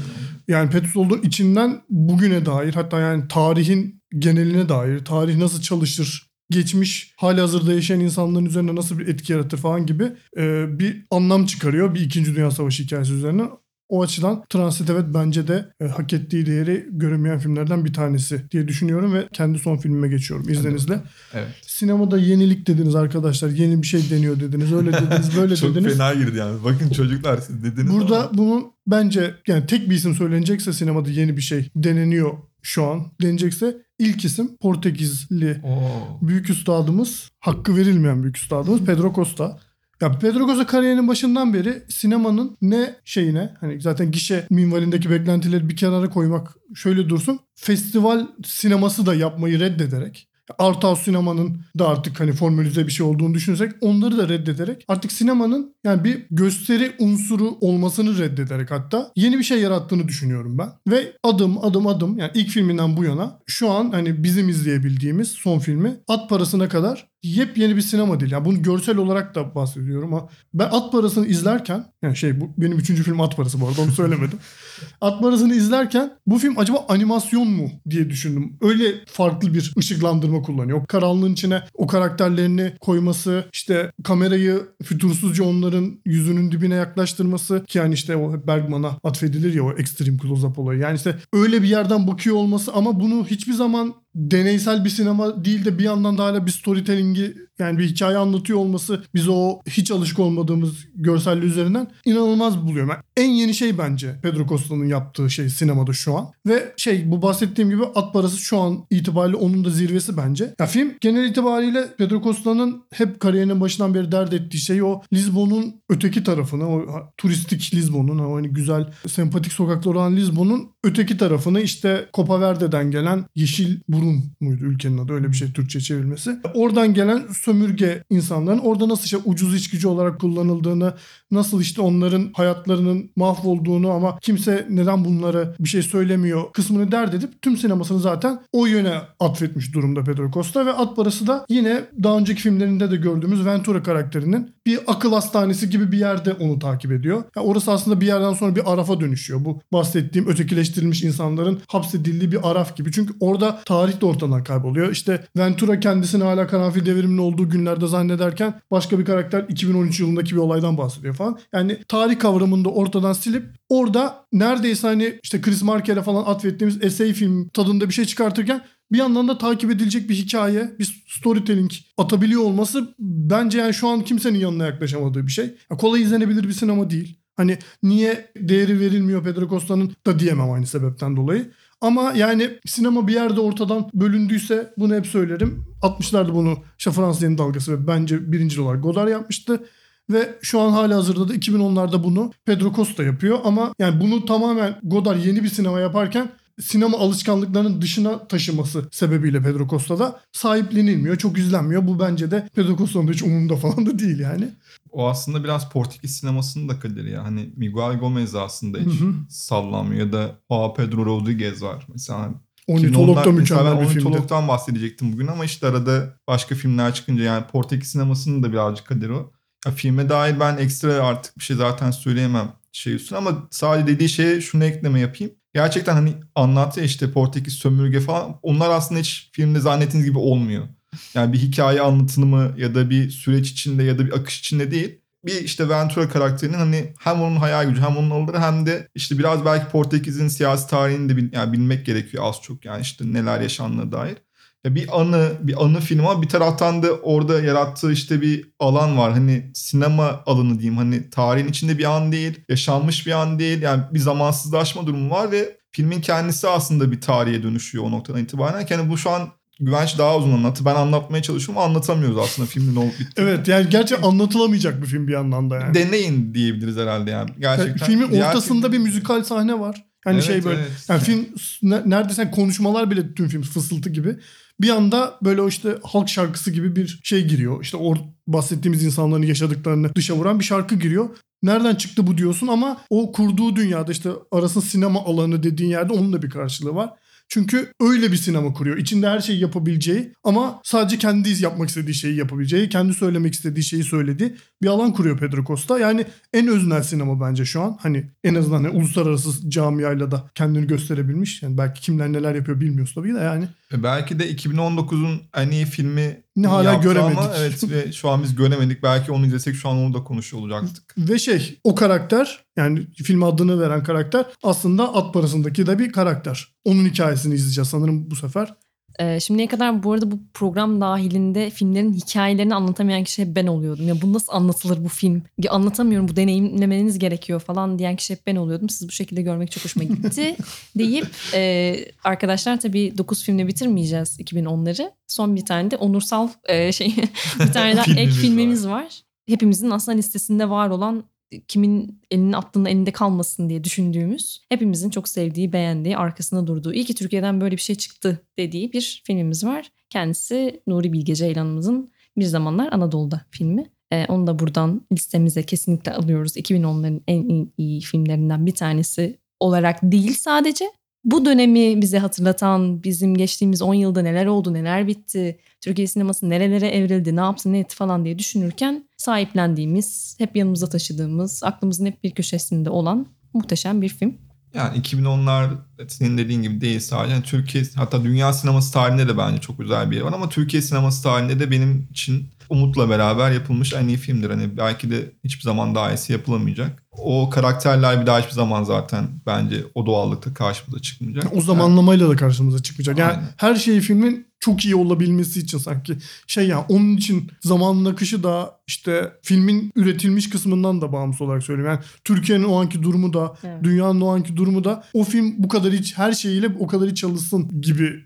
yani Petzold'un içinden bugüne dair hatta yani tarihin geneline dair, tarih nasıl çalışır geçmiş hali hazırda yaşayan insanların üzerine nasıl bir etki yaratır falan gibi e, bir anlam çıkarıyor. Bir İkinci Dünya Savaşı hikayesi üzerine. O açıdan Transit evet bence de e, hak ettiği değeri göremeyen filmlerden bir tanesi diye düşünüyorum ve kendi son filmime geçiyorum izninizle. Evet. Sinemada yenilik dediniz arkadaşlar. Yeni bir şey deniyor dediniz. Öyle dediniz, böyle Çok dediniz. fena girdi yani. Bakın çocuklar siz dediniz Burada ama- bunun bence yani tek bir isim söylenecekse sinemada yeni bir şey deneniyor şu an. Denecekse ilk isim Portekizli Oo. büyük üstadımız, hakkı verilmeyen büyük üstadımız Pedro Costa. Ya Pedro Costa kariyerinin başından beri sinemanın ne şeyine hani zaten gişe minvalindeki beklentileri bir kenara koymak şöyle dursun. Festival sineması da yapmayı reddederek Art house sinemanın da artık hani formülize bir şey olduğunu düşünürsek onları da reddederek artık sinemanın yani bir gösteri unsuru olmasını reddederek hatta yeni bir şey yarattığını düşünüyorum ben. Ve adım adım adım yani ilk filminden bu yana şu an hani bizim izleyebildiğimiz son filmi at parasına kadar yepyeni bir sinema değil. Yani bunu görsel olarak da bahsediyorum ama ben at parasını izlerken yani şey bu benim üçüncü film at parası bu arada onu söylemedim. at parasını izlerken bu film acaba animasyon mu diye düşündüm. Öyle farklı bir ışıklandırma kullanıyor. O karanlığın içine o karakterlerini koyması, işte kamerayı fütursuzca onların yüzünün dibine yaklaştırması ki yani işte o Bergman'a atfedilir ya o extreme close-up olayı. Yani işte öyle bir yerden bakıyor olması ama bunu hiçbir zaman deneysel bir sinema değil de bir yandan da hala bir storytelling'i yani bir hikaye anlatıyor olması bize o hiç alışık olmadığımız görselliği üzerinden inanılmaz buluyorum. Yani en yeni şey bence Pedro Costa'nın yaptığı şey sinemada şu an. Ve şey bu bahsettiğim gibi at parası şu an itibariyle onun da zirvesi bence. Ya film genel itibariyle Pedro Costa'nın hep kariyerinin başından beri dert ettiği şey o Lisbon'un öteki tarafını, o turistik Lisbon'un, o hani güzel sempatik sokaklar olan Lisbon'un öteki tarafını işte Copa Verde'den gelen yeşil burun muydu ülkenin adı öyle bir şey Türkçe çevrilmesi. Oradan gelen sömürge insanların orada nasıl işte ucuz iç gücü olarak kullanıldığını, nasıl işte onların hayatlarının mahvolduğunu ama kimse neden bunlara bir şey söylemiyor kısmını dert edip tüm sinemasını zaten o yöne atfetmiş durumda Pedro Costa ve At Parası da yine daha önceki filmlerinde de gördüğümüz Ventura karakterinin bir akıl hastanesi gibi bir yerde onu takip ediyor. Ya orası aslında bir yerden sonra bir arafa dönüşüyor. Bu bahsettiğim ötekileştirilmiş insanların hapsedildiği bir araf gibi. Çünkü orada tarih de ortadan kayboluyor. İşte Ventura kendisini hala karanfil devriminin olduğu günlerde zannederken başka bir karakter 2013 yılındaki bir olaydan bahsediyor falan. Yani tarih kavramını da ortadan silip orada neredeyse hani işte Chris Marker'e falan atfettiğimiz essay film tadında bir şey çıkartırken bir yandan da takip edilecek bir hikaye, bir storytelling atabiliyor olması bence yani şu an kimsenin yanına yaklaşamadığı bir şey. Ya kolay izlenebilir bir sinema değil. Hani niye değeri verilmiyor Pedro Costa'nın da diyemem aynı sebepten dolayı. Ama yani sinema bir yerde ortadan bölündüyse bunu hep söylerim. 60'larda bunu işte yeni dalgası ve bence birinci olarak Godard yapmıştı. Ve şu an hala hazırda da 2010'larda bunu Pedro Costa yapıyor. Ama yani bunu tamamen Godard yeni bir sinema yaparken sinema alışkanlıklarının dışına taşıması sebebiyle Pedro Costa'da sahiplenilmiyor. Çok izlenmiyor. Bu bence de Pedro Costa'nın da hiç umurunda falan da değil yani. O aslında biraz Portekiz sinemasının da kaderi ya. Hani Miguel Gomez aslında hiç Hı hı. sallanmıyor ya da Joao Pedro Rodriguez var. Mesela Ornitolog da 2010'lar mükemmel bir filmdi. Ornitolog'dan bahsedecektim bugün ama işte arada başka filmler çıkınca yani Portekiz sinemasının da birazcık kaderi o. Ya filme dair ben ekstra artık bir şey zaten söyleyemem şey üstüne ama sadece dediği şeye şunu ekleme yapayım. Gerçekten hani anlattı işte Portekiz sömürge falan onlar aslında hiç filmde zannettiğiniz gibi olmuyor. Yani bir hikaye anlatımı ya da bir süreç içinde ya da bir akış içinde değil. Bir işte Ventura karakterinin hani hem onun hayal gücü hem onun olayları hem de işte biraz belki Portekiz'in siyasi tarihini de bil, yani bilmek gerekiyor az çok yani işte neler yaşandığına dair. Bir anı, bir anı film ama bir taraftan da orada yarattığı işte bir alan var. Hani sinema alanı diyeyim. Hani tarihin içinde bir an değil, yaşanmış bir an değil. Yani bir zamansızlaşma durumu var ve filmin kendisi aslında bir tarihe dönüşüyor o noktadan itibaren. Yani bu şu an Güvenç daha uzun anlattı. Ben anlatmaya çalışıyorum ama anlatamıyoruz aslında filmin ne olup bittiğini. Evet yani gerçi anlatılamayacak bir film bir yandan da yani. Deneyin diyebiliriz herhalde yani. Gerçekten. Filmin Diğer ortasında film- bir müzikal sahne var. Hani Evet, şey böyle. evet. Yani film ne- neredeyse konuşmalar bile tüm film fısıltı gibi. Bir anda böyle o işte halk şarkısı gibi bir şey giriyor. İşte or bahsettiğimiz insanların yaşadıklarını dışa vuran bir şarkı giriyor. Nereden çıktı bu diyorsun ama o kurduğu dünyada işte arasında sinema alanı dediğin yerde onun da bir karşılığı var. Çünkü öyle bir sinema kuruyor. İçinde her şeyi yapabileceği ama sadece kendi yapmak istediği şeyi yapabileceği, kendi söylemek istediği şeyi söylediği bir alan kuruyor Pedro Costa. Yani en öznel sinema bence şu an. Hani en azından hani uluslararası camiayla da kendini gösterebilmiş. Yani belki kimler neler yapıyor bilmiyoruz tabii de yani. E Belki de 2019'un en iyi filmi hala Yaptı göremedik. Ama evet ve şu an biz göremedik. Belki onu izlesek şu an onu da konuşuyor olacaktık. Ve şey o karakter yani film adını veren karakter aslında at parasındaki de bir karakter. Onun hikayesini izleyeceğiz sanırım bu sefer. Ee, şimdiye kadar bu arada bu program dahilinde filmlerin hikayelerini anlatamayan kişi hep ben oluyordum. Ya bu nasıl anlatılır bu film? Ya anlatamıyorum bu deneyimlemeniz gerekiyor falan diyen kişi hep ben oluyordum. Siz bu şekilde görmek çok hoşuma gitti deyip e, arkadaşlar tabii 9 filmle bitirmeyeceğiz 2010'ları. Son bir tane de onursal e, şey bir tane daha ek Filmimiz filmimiz var. Hepimizin aslında listesinde var olan kimin elinin attığında elinde kalmasın diye düşündüğümüz, hepimizin çok sevdiği, beğendiği, arkasında durduğu, iyi ki Türkiye'den böyle bir şey çıktı dediği bir filmimiz var. Kendisi Nuri Bilge Ceylan'ımızın Bir Zamanlar Anadolu'da filmi. Ee, onu da buradan listemize kesinlikle alıyoruz. 2010'ların en iyi filmlerinden bir tanesi olarak değil sadece. Bu dönemi bize hatırlatan, bizim geçtiğimiz 10 yılda neler oldu, neler bitti, Türkiye sineması nerelere evrildi, ne yaptı, ne etti falan diye düşünürken sahiplendiğimiz, hep yanımıza taşıdığımız, aklımızın hep bir köşesinde olan muhteşem bir film. Yani 2010'lar senin dediğin gibi değil sadece. Yani Türkiye hatta dünya sineması tarihinde de bence çok güzel bir yer var ama Türkiye sineması tarihinde de benim için Umut'la beraber yapılmış en iyi filmdir. Hani belki de hiçbir zaman daha iyisi yapılamayacak. O karakterler bir daha hiçbir zaman zaten bence o doğallıkta karşımıza çıkmayacak. O zamanlamayla da karşımıza çıkmayacak. Yani Aynen. her şey filmin çok iyi olabilmesi için sanki şey ya onun için zamanın akışı da işte filmin üretilmiş kısmından da bağımsız olarak söylüyorum. Yani Türkiye'nin o anki durumu da Evet. dünyanın o anki durumu da o film bu kadar hiç her şeyiyle o kadar hiç çalışsın gibi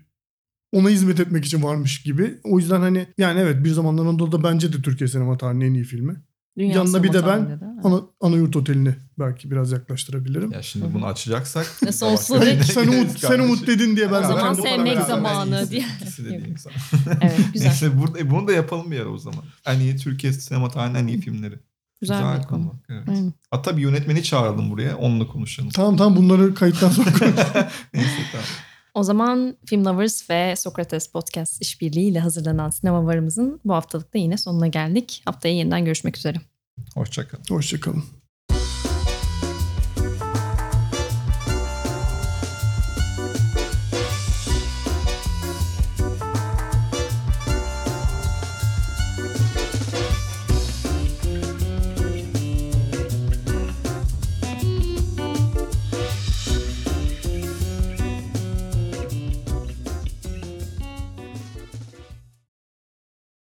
ona hizmet etmek için varmış gibi. O yüzden hani yani evet bir zamanlar Anadolu'da bence de Türkiye sinema tarihinin en iyi filmi. Dünya Yanına bir de ben. Ana, ana yurt otelini belki biraz yaklaştırabilirim. Ya şimdi bunu açacaksak. Sonsuza dek- sen umut sen umut dedin diye ben zaten zaman sevmek zamanı diye. ikisi de. Evet güzel. Neyse burada, e, bunu da yapalım bir ara o zaman. En iyi Türkiye sinema tarihinin en iyi filmleri. Güzel, bir konu. Evet. Aynen. Hatta bir yönetmeni çağıralım buraya. Onunla konuşalım. Tamam tamam bunları kayıttan sonra Neyse tamam. O zaman Film Lovers ve Sokrates Podcast işbirliğiyle hazırlanan sinema varımızın bu haftalıkta yine sonuna geldik. Haftaya yeniden görüşmek üzere. Hoşçakalın. Hoşçakalın.